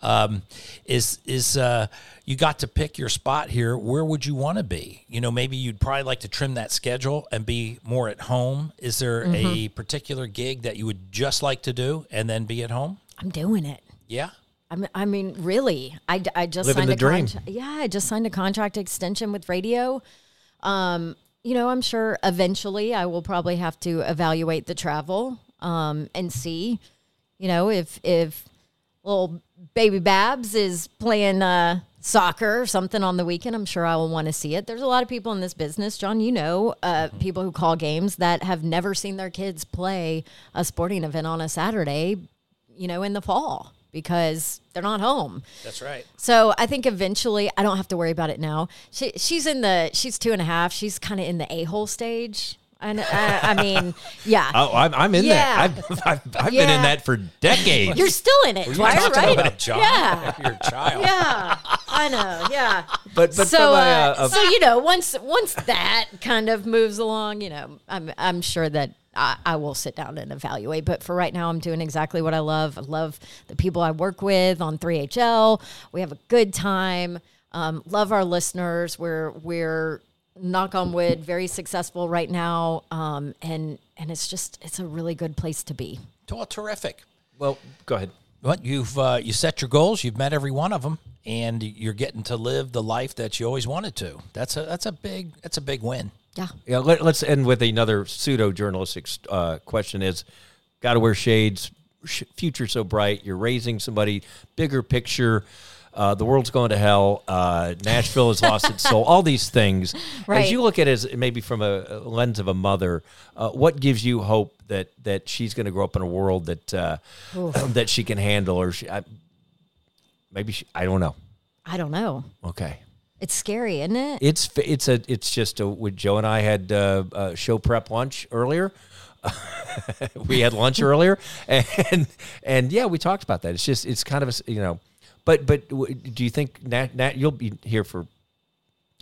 [SPEAKER 2] Um, is is uh, you got to pick your spot here? Where would you want to be? You know, maybe you'd probably like to trim that schedule and be more at home. Is there
[SPEAKER 4] Mm-hmm.
[SPEAKER 2] a particular gig that you would just like to do and then be at home?
[SPEAKER 4] I'm doing it.
[SPEAKER 2] Yeah.
[SPEAKER 4] I mean, really, I, I just
[SPEAKER 3] Living
[SPEAKER 4] signed a
[SPEAKER 3] dream.
[SPEAKER 4] contract. Yeah, I just signed a contract extension with radio. Um, you know, I'm sure eventually I will probably have to evaluate the travel um, and see, you know, if if little baby Babs is playing uh, soccer or something on the weekend, I'm sure I will want to see it. There's a lot of people in this business, John. You know, uh, people who call games that have never seen their kids play a sporting event on a Saturday, you know, in the fall because they're not home.
[SPEAKER 2] That's right.
[SPEAKER 4] So I think eventually I don't have to worry about it now. She, she's in the she's two and a half. She's kind of in the a hole stage. And I, I mean, *laughs* yeah.
[SPEAKER 3] Oh, I'm, I'm in
[SPEAKER 4] Yeah.
[SPEAKER 3] that. I've, I've, I've been in that for decades.
[SPEAKER 4] You're still in it, Dwyer,
[SPEAKER 2] talking
[SPEAKER 4] right?
[SPEAKER 2] about John?
[SPEAKER 4] Yeah. *laughs*
[SPEAKER 2] Your child.
[SPEAKER 4] Yeah, I know. Yeah,
[SPEAKER 3] But- but
[SPEAKER 4] so
[SPEAKER 3] from a,
[SPEAKER 4] uh,
[SPEAKER 3] uh,
[SPEAKER 4] so you know once once that kind of moves along, you know, I'm I'm sure that I, I will sit down and evaluate. But for right now, I'm doing exactly what I love. I love the people I work with on 3HL. We have a good time. Um, love our listeners. We're we're knock on wood very successful right now, um, and and it's just it's a really good place to be.
[SPEAKER 2] Well, terrific.
[SPEAKER 3] well, go ahead.
[SPEAKER 2] But you've uh, you set your goals. You've met every one of them, and you're getting to live the life that you always wanted to. That's a that's a big that's a big win.
[SPEAKER 4] Yeah.
[SPEAKER 3] Yeah, let, us end with another pseudo journalistic uh, question: Is got to wear shades? Sh- future so bright. You're raising somebody. Bigger picture. Uh, the world's going to hell. Uh, Nashville has lost its soul. All these things. *laughs*
[SPEAKER 4] Right.
[SPEAKER 3] As you look at it as maybe from a, a lens of a mother, uh, what gives you hope that that she's going to grow up in a world that uh, *clears throat* that she can handle, or she, I, maybe she, I don't know.
[SPEAKER 4] I don't know.
[SPEAKER 3] Okay.
[SPEAKER 4] It's scary, isn't it?
[SPEAKER 3] It's it's a it's just a. With Joe and I had uh, uh, show prep lunch earlier. *laughs* we had lunch earlier, *laughs* and and yeah, we talked about that. It's just it's kind of a you know, but but do you think Nat, Nat you'll be here for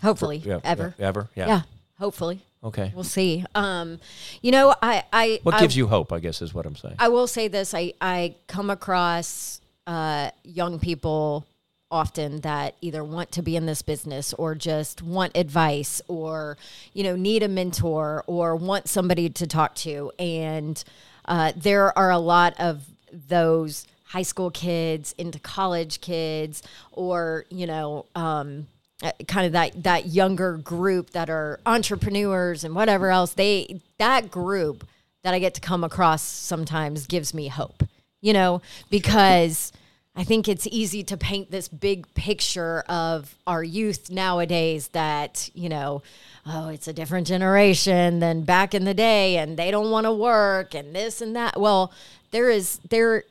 [SPEAKER 4] Hopefully,
[SPEAKER 3] yeah,
[SPEAKER 4] ever.
[SPEAKER 3] yeah, ever yeah.
[SPEAKER 4] Yeah, hopefully.
[SPEAKER 3] okay.
[SPEAKER 4] We'll see. Um, you know, I, I
[SPEAKER 3] What
[SPEAKER 4] I-
[SPEAKER 3] gives you hope? I guess is what I'm saying.
[SPEAKER 4] I will say this: I I come across uh, young people often that either want to be in this business or just want advice or you know need a mentor or want somebody to talk to, and uh, there are a lot of those high school kids into college kids or you know um, uh, kind of that that younger group that are entrepreneurs and whatever else they that group that I get to come across sometimes gives me hope you know because I think it's easy to paint this big picture of our youth nowadays that you know oh it's a different generation than back in the day and they don't want to work and this and that well there is there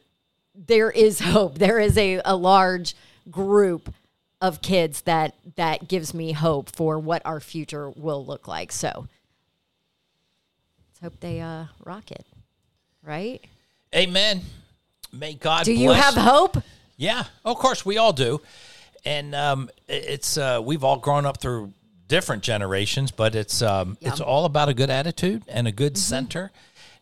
[SPEAKER 4] there is *laughs* hope. There is a, a large group of kids that that gives me hope for what our future will look like. So let's hope they uh, rock it. Right?
[SPEAKER 2] Amen. May God.
[SPEAKER 4] Do you have hope?
[SPEAKER 2] Yeah, of course we all do, and um, it's uh, we've all grown up through different generations, but it's um,
[SPEAKER 4] Yeah.
[SPEAKER 2] it's all about a good attitude and a good
[SPEAKER 4] Mm-hmm.
[SPEAKER 2] center,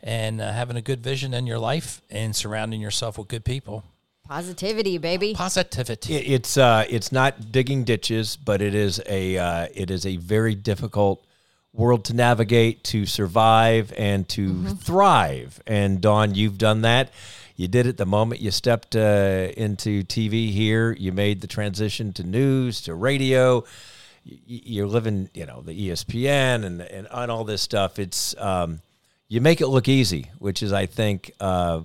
[SPEAKER 2] and uh, having a good vision in your life and surrounding yourself with good people.
[SPEAKER 4] Positivity, baby.
[SPEAKER 2] Positivity.
[SPEAKER 3] It, it's uh, it's not digging ditches, but it is a uh, it is a very difficult world to navigate, to survive, and to thrive. And Dawn, you've done that. You did it the moment you stepped uh, into TV here. You made the transition to news, to radio. Y- y- You're living, you know, the ESPN and and on all this stuff. It's um, you make it look easy, which is, I think, uh,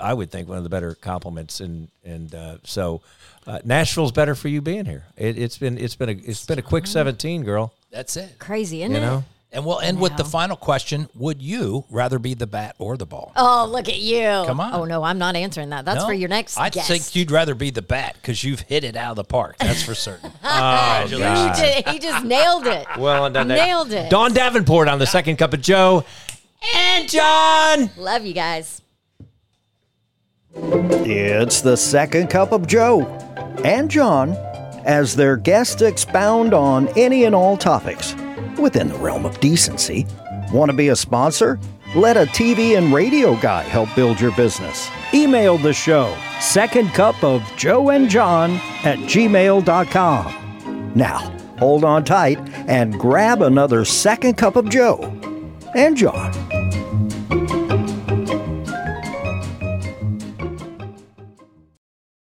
[SPEAKER 3] I would think one of the better compliments. And and uh, so, uh, Nashville's better for you being here. It, it's been it's been a it's been a quick seventeen, girl.
[SPEAKER 2] That's it.
[SPEAKER 4] Crazy, isn't
[SPEAKER 3] You
[SPEAKER 4] it?
[SPEAKER 3] know,
[SPEAKER 2] And we'll oh, end with the final question: Would you rather be the bat or the ball?
[SPEAKER 4] Oh, look at you.
[SPEAKER 2] Come on.
[SPEAKER 4] Oh, no, I'm not answering that. That's
[SPEAKER 2] No?
[SPEAKER 4] for your next
[SPEAKER 2] I
[SPEAKER 4] guest.
[SPEAKER 2] think you'd rather be the bat because you've hit it out of the park. That's for certain. *laughs*
[SPEAKER 3] Oh,
[SPEAKER 4] he, did, he just nailed it. *laughs*
[SPEAKER 3] well done.
[SPEAKER 4] Nailed it.
[SPEAKER 3] Dawn Davenport on the second cup of Joe and John.
[SPEAKER 4] Love you guys.
[SPEAKER 1] It's the second cup of Joe and John as their guests expound on any and all topics within the realm of decency. Want to be a sponsor? Let a TV and radio guy help build your business. Email the show, second cup of Joe and John at gmail.com. Now, hold on tight and grab another second cup of Joe and John.